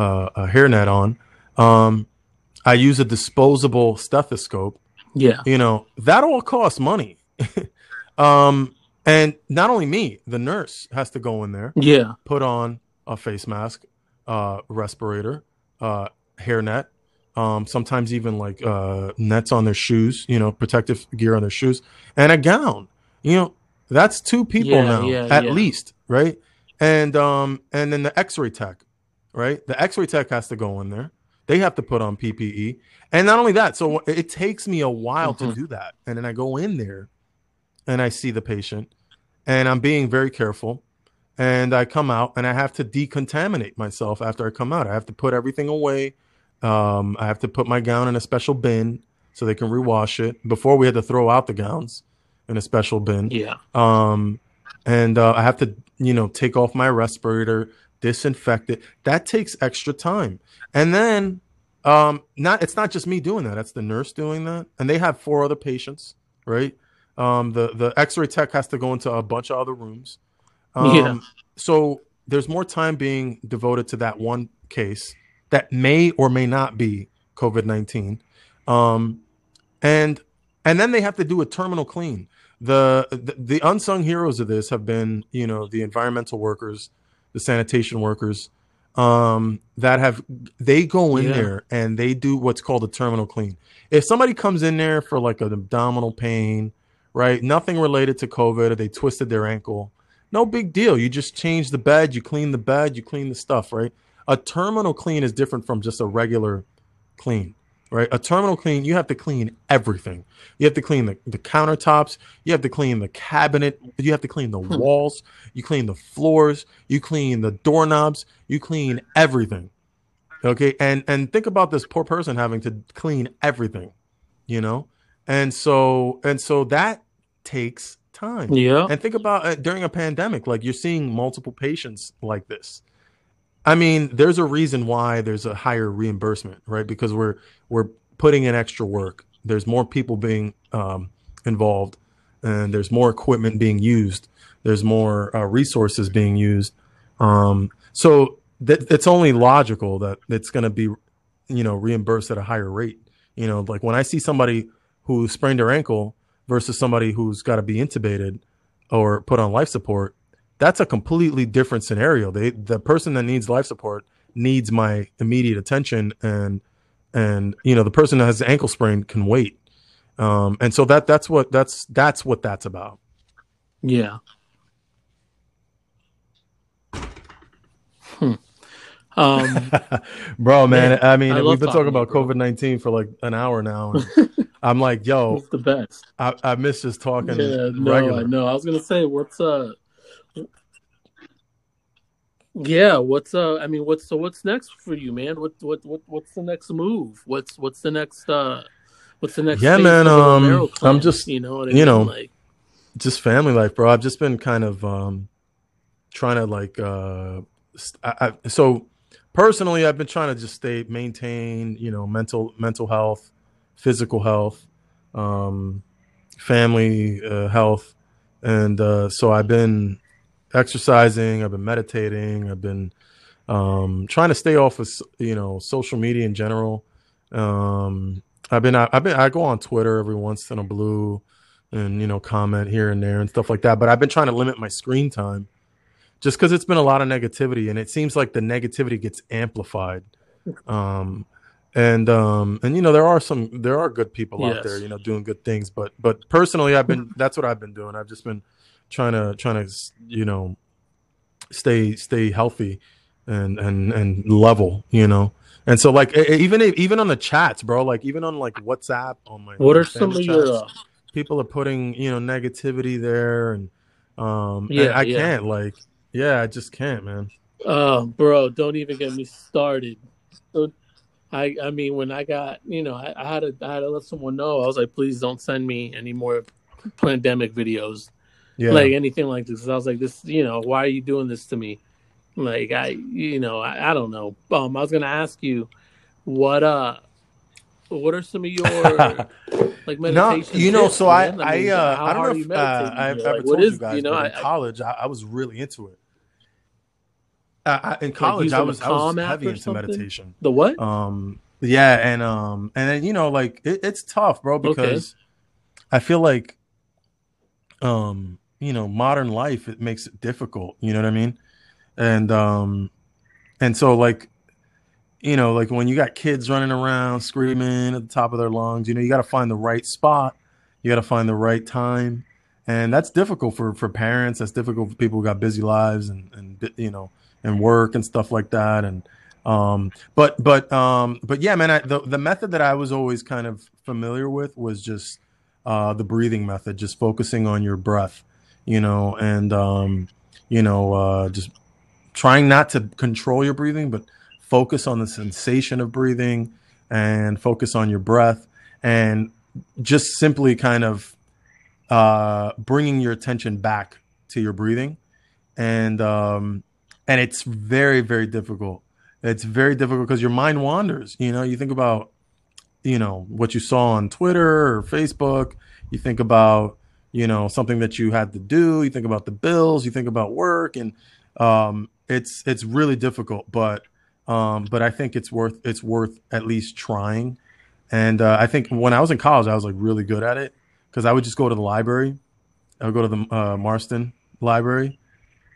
a, a hairnet on. Um, I use a disposable stethoscope. Yeah. You know, that all costs money. *laughs* um, and not only me, the nurse has to go in there, Yeah. put on a face mask, uh, respirator, uh, hairnet, um, sometimes even like uh, nets on their shoes, you know, protective gear on their shoes, and a gown. You know, that's two people Yeah, now yeah, at yeah. least, right? And um, and then the X-ray tech, right? The X-ray tech has to go in there. They have to put on PPE, and not only that, so it takes me a while to Mhm. do that, and then I go in there, and I see the patient, and I'm being very careful and I come out and I have to decontaminate myself after I come out. I have to put everything away. Um, I have to put my gown in a special bin so they can rewash it. Before we had to throw out the gowns in a special bin. Yeah. Um, and uh, I have to, you know, take off my respirator, disinfect it. That takes extra time. And then, um, not it's not just me doing that. That's the nurse doing that, and they have four other patients, right? Um, the the X-ray tech has to go into a bunch of other rooms. Um, Yeah. So there's more time being devoted to that one case that may or may not be COVID nineteen, um, and and then they have to do a terminal clean. The, the the unsung heroes of this have been you know the environmental workers, the sanitation workers, um, that have they go in Yeah. there and they do what's called a terminal clean. If somebody comes in there for like an abdominal pain, right, nothing related to COVID, or they twisted their ankle, no big deal. You just change the bed, you clean the bed, you clean the stuff, right? A terminal clean is different from just a regular clean, right? A terminal clean, you have to clean everything. You have to clean the, the countertops, you have to clean the cabinet, you have to clean the Hmm. walls, you clean the floors, you clean the doorknobs, you clean everything. Okay, and and think about this poor person having to clean everything, you know? And so and so that takes time. Yeah. And think about uh, during a pandemic, like you're seeing multiple patients like this. I mean, there's a reason why there's a higher reimbursement, right? Because we're we're putting in extra work. There's more people being um, involved, and there's more equipment being used. There's more uh, resources being used. Um, so that it's only logical that it's going to be, you know, reimbursed at a higher rate. You know, like when I see somebody who sprained their ankle versus somebody who's got to be intubated or put on life support, that's a completely different scenario. They the person that needs life support needs my immediate attention and and you know the person that has the ankle sprain can wait. Um, and so that that's what that's that's what that's about. Yeah. Hmm. Um, *laughs* Bro, man, Man, I mean, I we've been talking about. COVID nineteen for like an hour now. and *laughs* I'm like, yo, it's the best. I, I miss just talking Yeah, no, regular. I know. I was gonna say, what's uh, yeah, what's uh, I mean, what's so what's next for you, man? What what what what's the next move? What's what's the next uh, what's the next? Yeah, man, um, I'm just- you know what I you mean? know, like just family life, bro. I've just been kind of um trying to like uh I, I, so personally I've been trying to just stay maintain, you know, mental mental health, physical health, um family uh, health and uh so I've been exercising, I've been meditating, I've been um trying to stay off of you know, social media in general. Um I've been I've been I go on Twitter every once in a blue and you know comment here and there and stuff like that but i've been trying to limit my screen time just because it's been a lot of negativity and it seems like the negativity gets amplified. Um and um and you know there are some there are good people out there you know doing good things but but personally i've been that's what i've been doing. I've just been trying to trying to you know stay stay healthy and and and level you know and so like even if, even on the chats bro like even on like whatsapp on my what are some of your uh, people are putting you know negativity there and um and Yeah, i yeah. can't like yeah i just can't man Oh, bro, don't even get me started. I I mean, when I got you know, I, I had to I had to let someone know. I was like, please don't send me any more pandemic videos, Yeah. like anything like this. I was like, this, you know, why are you doing this to me? Like I, you know, I, I don't know. Um, I was gonna ask you, what uh, what are some of your *laughs* like meditation? no, you know, so I? I, mean, uh, I don't know if uh, I've ever Like, told is you guys, you know? I, in college, I, I was really into it. Uh, I, in like college, I was I was heavy into something. meditation. The what? Um, yeah, and um, and then you know, like it, it's tough, bro, Okay. because I feel like, um, you know, modern life it makes it difficult. You know what I mean? And um, and so like, you know, like when you got kids running around screaming at the top of their lungs, you know, you got to find the right spot, you got to find the right time, and that's difficult for for parents. That's difficult for people who got busy lives and and you know and work and stuff like that. And um, but but um, but yeah, man, I, the the method that I was always kind of familiar with was just uh, the breathing method, just focusing on your breath, you know, and um, you know, uh, just trying not to control your breathing, but focus on the sensation of breathing and focus on your breath and just simply kind of uh, bringing your attention back to your breathing. And, um, and it's very, very difficult. It's very difficult because your mind wanders. You know, you think about, you know, what you saw on Twitter or Facebook. You think about, you know, something that you had to do. You think about the bills. You think about work, and um, it's it's really difficult. But um, but I think it's worth it's worth at least trying. And uh, I think when I was in college, I was like really good at it because I would just go to the library. I would go to the uh, Marston Library,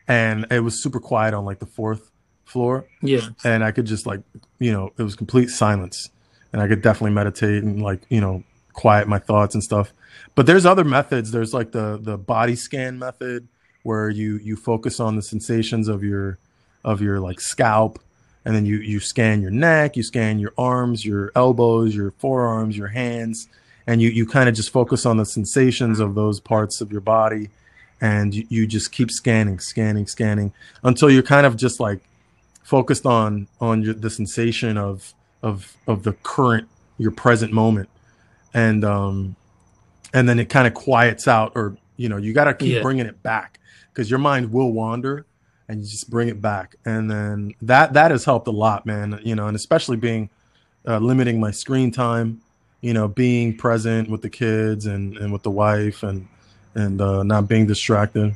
and it was super quiet on like the fourth floor, Yeah. and I could just like you know it was complete silence, and I could definitely meditate and like you know quiet my thoughts and stuff. But there's other methods. There's like the the body scan method where you you focus on the sensations of your of your like scalp and then you you scan your neck, you scan your arms, your elbows, your forearms, your hands, and you you kind of just focus on the sensations of those parts of your body and you, you just keep scanning, scanning, scanning until you're kind of just like focused on on your, the sensation of of of the current your present moment and um and then it kind of quiets out or you know you got to keep Yeah. bringing it back because your mind will wander and you just bring it back and then that that has helped a lot man you know and especially being uh, limiting my screen time you know being present with the kids and and with the wife and and uh not being distracted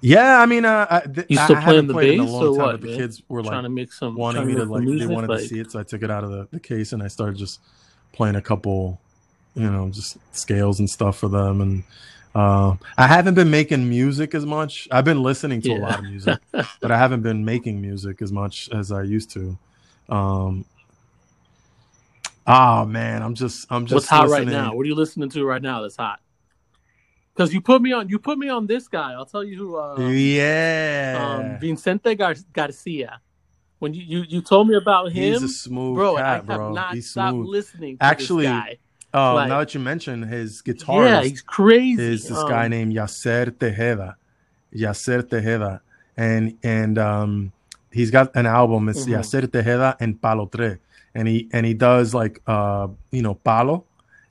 yeah i mean uh I, th- You I still haven't playing the played in a bass long or time what, but the man? kids were like trying to make some wanting me to to like they wanted like, to see it so i took it out of the, the case and i started just playing a couple you know just scales and stuff for them. And uh, i haven't been making music as much. I've been listening to a lot of music *laughs* but i haven't been making music as much as i used to. Um oh man i'm just i'm just What's hot right now? What are you listening to right now that's hot? Because you put me on you put me on this guy. I'll tell you who uh, yeah. Um Vicente Gar- Garcia. When you, you you told me about him, he's a smooth bro, cat I have bro. not he's stopped smooth. listening to Actually, guy. um, like- now that you mention his guitarist Yeah, he's crazy. is this Um, guy named Yasser Tejeda. Yasser Tejeda. And and um he's got an album, it's Mhm. Yasser Tejeda and Palotré. And he and he does like uh you know palo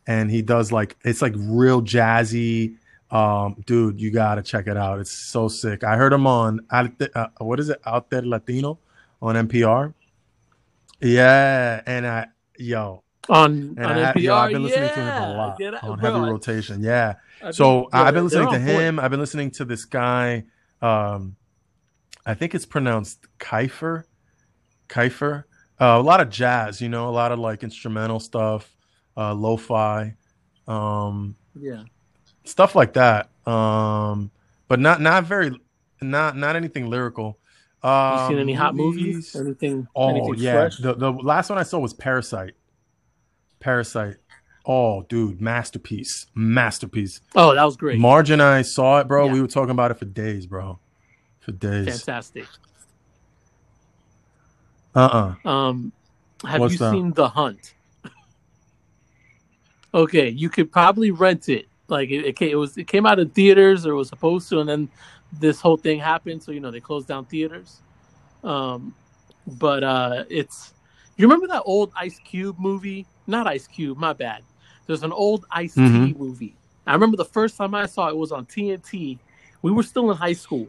and he does like it's like real jazzy um dude you gotta check it out it's so sick i heard him on uh, what is it out there latino on npr yeah and i yo on and on I, NPR. yo, i've been listening yeah, to him a lot on bro, heavy rotation yeah I so I've been listening to on point. him. I've been listening to this guy. Um, I think it's pronounced Kiefer. Kiefer. Uh, a lot of jazz, you know, a lot of like instrumental stuff, uh, lo-fi, um, Yeah, stuff like that. Um, but not not very, not not anything lyrical. you Um, seen any hot movies? Anything? Oh anything yeah, fresh? the the last one I saw was Parasite. Parasite. Oh, dude, masterpiece, masterpiece. Oh, that was great. Marge and I saw it, bro. Yeah. We were talking about it for days, bro. For days. Fantastic. Uh uh Um, have What's you that? seen The Hunt? *laughs* Okay, you could probably rent it. Like it, it, came, it was, it came out in theaters or was supposed to, and then this whole thing happened. So you know they closed down theaters. Um, but uh, it's you remember that old Ice Cube movie? Not Ice Cube, my bad. There's an old Ice T Mhm. movie. I remember the first time I saw it was on TNT. We were still in high school,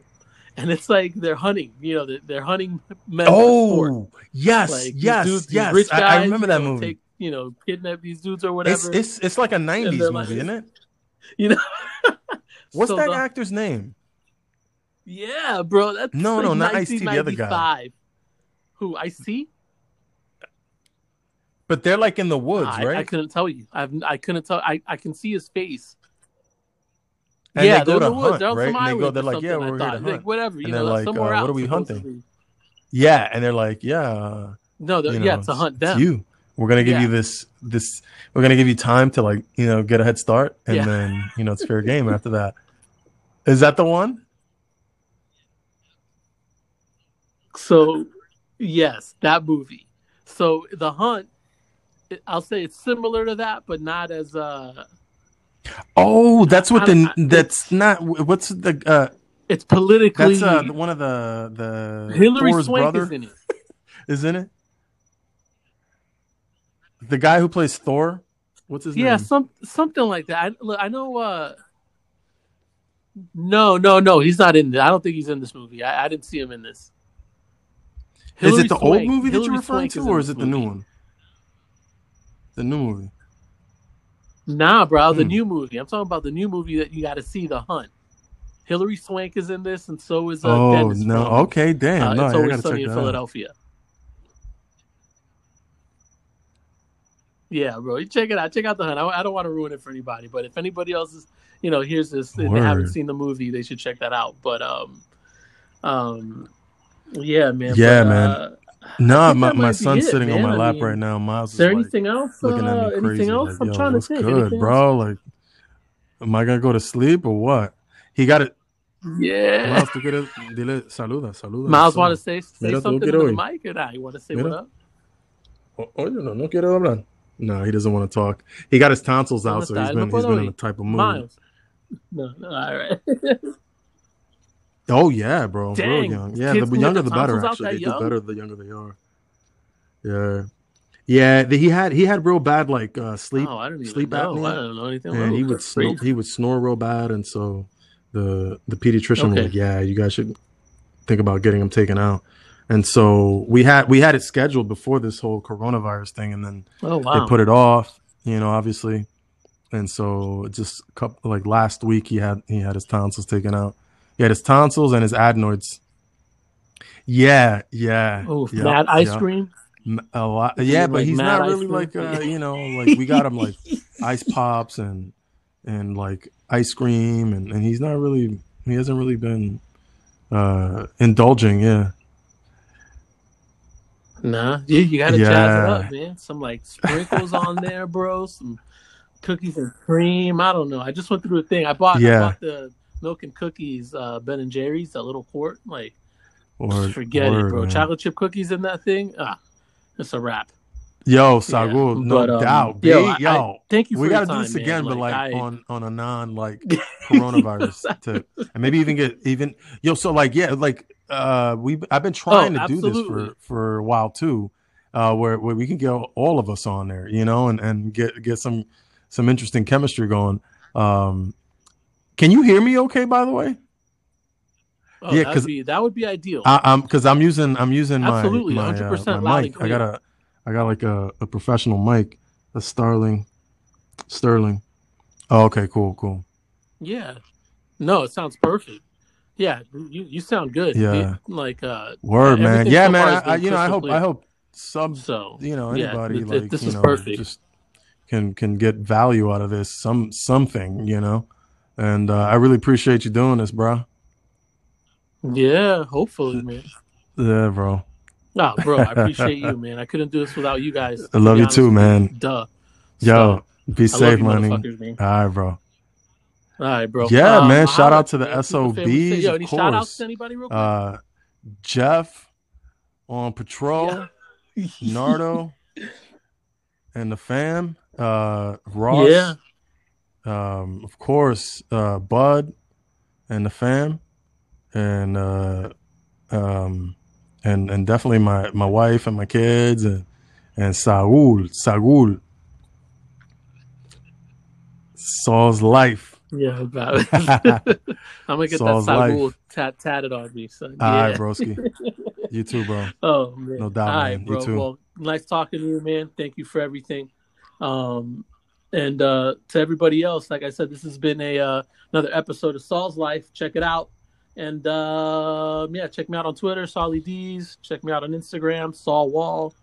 and it's like they're hunting. You know, they're, they're hunting men. Oh, yes, Like, yes, dudes, yes. rich I, I guys, remember you that know, movie. Take, you know, kidnap these dudes or whatever. it's it's like a '90s movie, like- isn't it? *laughs* you know. *laughs* What's So that the- actor's name? Yeah, bro. That's No, like no, not Ice-T, the other guy. Who I see? But they're like in the woods, I, right? I couldn't tell you. I've I couldn't tell. I, I can see his face. And yeah, they go they're in to the woods. hunt, They're on right? some And they go, they're like, yeah, we're here to hunt. whatever, you And know, they're that's like, somewhere uh, what are we hunting? Yeah, and they're like, yeah, No, they're- you yeah, to hunt it's them. you. We're gonna give Yeah. you this this. We're gonna give you time to like you know get a head start, and Yeah. then you know it's fair *laughs* game after that. Is that the one? So, yes, that movie. So the hunt, I'll say it's similar to that, but not as uh, Oh, that's what the I- that's not what's the uh it's politically. that's uh one of the the Hilary Thor's Swank brother is in it. *laughs* isn't it? The guy who plays Thor, what's his Yeah, name? Yeah, some something like that. I, look, I know. uh No, no, no. He's not in. I don't think he's in this movie. I, I didn't see him in this. is it the old movie that Hilary you're referring Swank to, in or is it the new one? The new movie. Nah, bro, the Hmm. new movie. I'm talking about the new movie that you got to see, The Hunt. Hilary Swank is in this, and so is uh, oh Dennis. no! from, Okay, damn. uh, no, it's always sunny check in that out. Philadelphia. Yeah, bro, you check it out. Check out the hunt. I, I don't want to ruin it for anybody, but if anybody else is, you know, hears this and they haven't seen the movie, they should check that out. But um, um, yeah, man. Yeah, but, man. Uh, No, *laughs* my, my son's it, sitting on my I lap mean, right now. Miles is there like anything else? looking at Uh, me crazy. anything else? like, I'm trying to think. good, Anything bro? Like, am I gonna go to sleep or what? He got it. Yeah. Miles, tú quieres, dile, saluda, saluda. Miles want to say say Mira, something to quiero the mic or not? You want to say Mira. what up? O- Oye, no, no quiere hablar. No, he doesn't want to talk. He got his tonsils out, so he's been he's been in a type of mood. Miles. No, no, all right. *laughs* Oh yeah, bro, real young. Yeah, the younger the the better. Actually, that they do young? better the younger they are. Yeah, yeah. The, he had he had real bad like uh, sleep, oh, I didn't even sleep know. apnea, I don't know anything. and he would snore, he would snore real bad, and so the the pediatrician was like, "Yeah, you guys should think about getting him taken out." And so we had we had it scheduled before this whole coronavirus thing, and then Oh wow. they put it off, you know, obviously. And so just couple, like last week he had he had his tonsils taken out. He had his tonsils and his adenoids. Yeah, yeah. oh, yeah, mad ice yeah. cream. A lot. Yeah, it but like he's not really like uh, *laughs* you know, like we got him like ice pops and and like ice cream and, and he's not really he hasn't really been uh indulging, yeah. Nah, you, you gotta jazz it up, man. Some like sprinkles on there, bro. Some cookies and cream. I don't know. I just went through a thing. I bought, I Yeah. bought the milk and cookies, uh, Ben and Jerry's, that little quart. Like, Or forget it, bro. man. Chocolate chip cookies in that thing. Ah, it's a wrap. Yo, Yeah, no but, um, doubt. B, yo, I- yo, I- Thank you we got gotta do this again, but like I, on on a non like *laughs* coronavirus tip, and maybe even get even yo. So like yeah, like uh, we I've been trying Oh, to do this for for a while too, uh, where where we can get all of us on there, you know, and and get get some some interesting chemistry going. Um, can you hear me? Okay, by the way, oh, yeah, that 'cause would be that would be ideal. I, I'm because I'm using I'm using my Absolutely, my, 100% uh, my loud I got a I got like a, a professional mic, a Starling, Sterling. Oh, okay, cool, cool. yeah. No, it sounds perfect. Yeah, you you sound good. Yeah. Like uh, Word, man. Yeah, so man. I, you know, I hope clear. I hope some so. you know Yeah, anybody th- th- like this you is know perfect. just can can get value out of this some something you know and uh, i really appreciate you doing this bro Yeah, hopefully, man. yeah bro Nah, bro, I appreciate *laughs* you, man. I couldn't do this without you guys. i love you honest too man Duh. yo be safe you, money man. all right bro All right, bro. Yeah, Um, man. Shout out to the man, see what family say. SOBs, Yo, any shout outs to anybody real quick? uh jeff on patrol *laughs* nardo *laughs* and the fam uh ross Yeah. Um, of course, uh, Bud and the fam, and uh, um, and and definitely my my wife and my kids and and Saul Saul Saul's life. Yeah, about it. I'm gonna get Saul's that Saul tat- tatted on me, son. All right, Yeah. broski. You too, bro. *laughs* Oh man. No doubt, All right, man. You bro. too. Well, nice talking to you, man. Thank you for everything. Um, and uh, to everybody else, like I said, this has been a uh, another episode of Saul's Life. Check it out. And uh, yeah, check me out on Twitter, Solly D's. Check me out on Instagram, Saul Wall.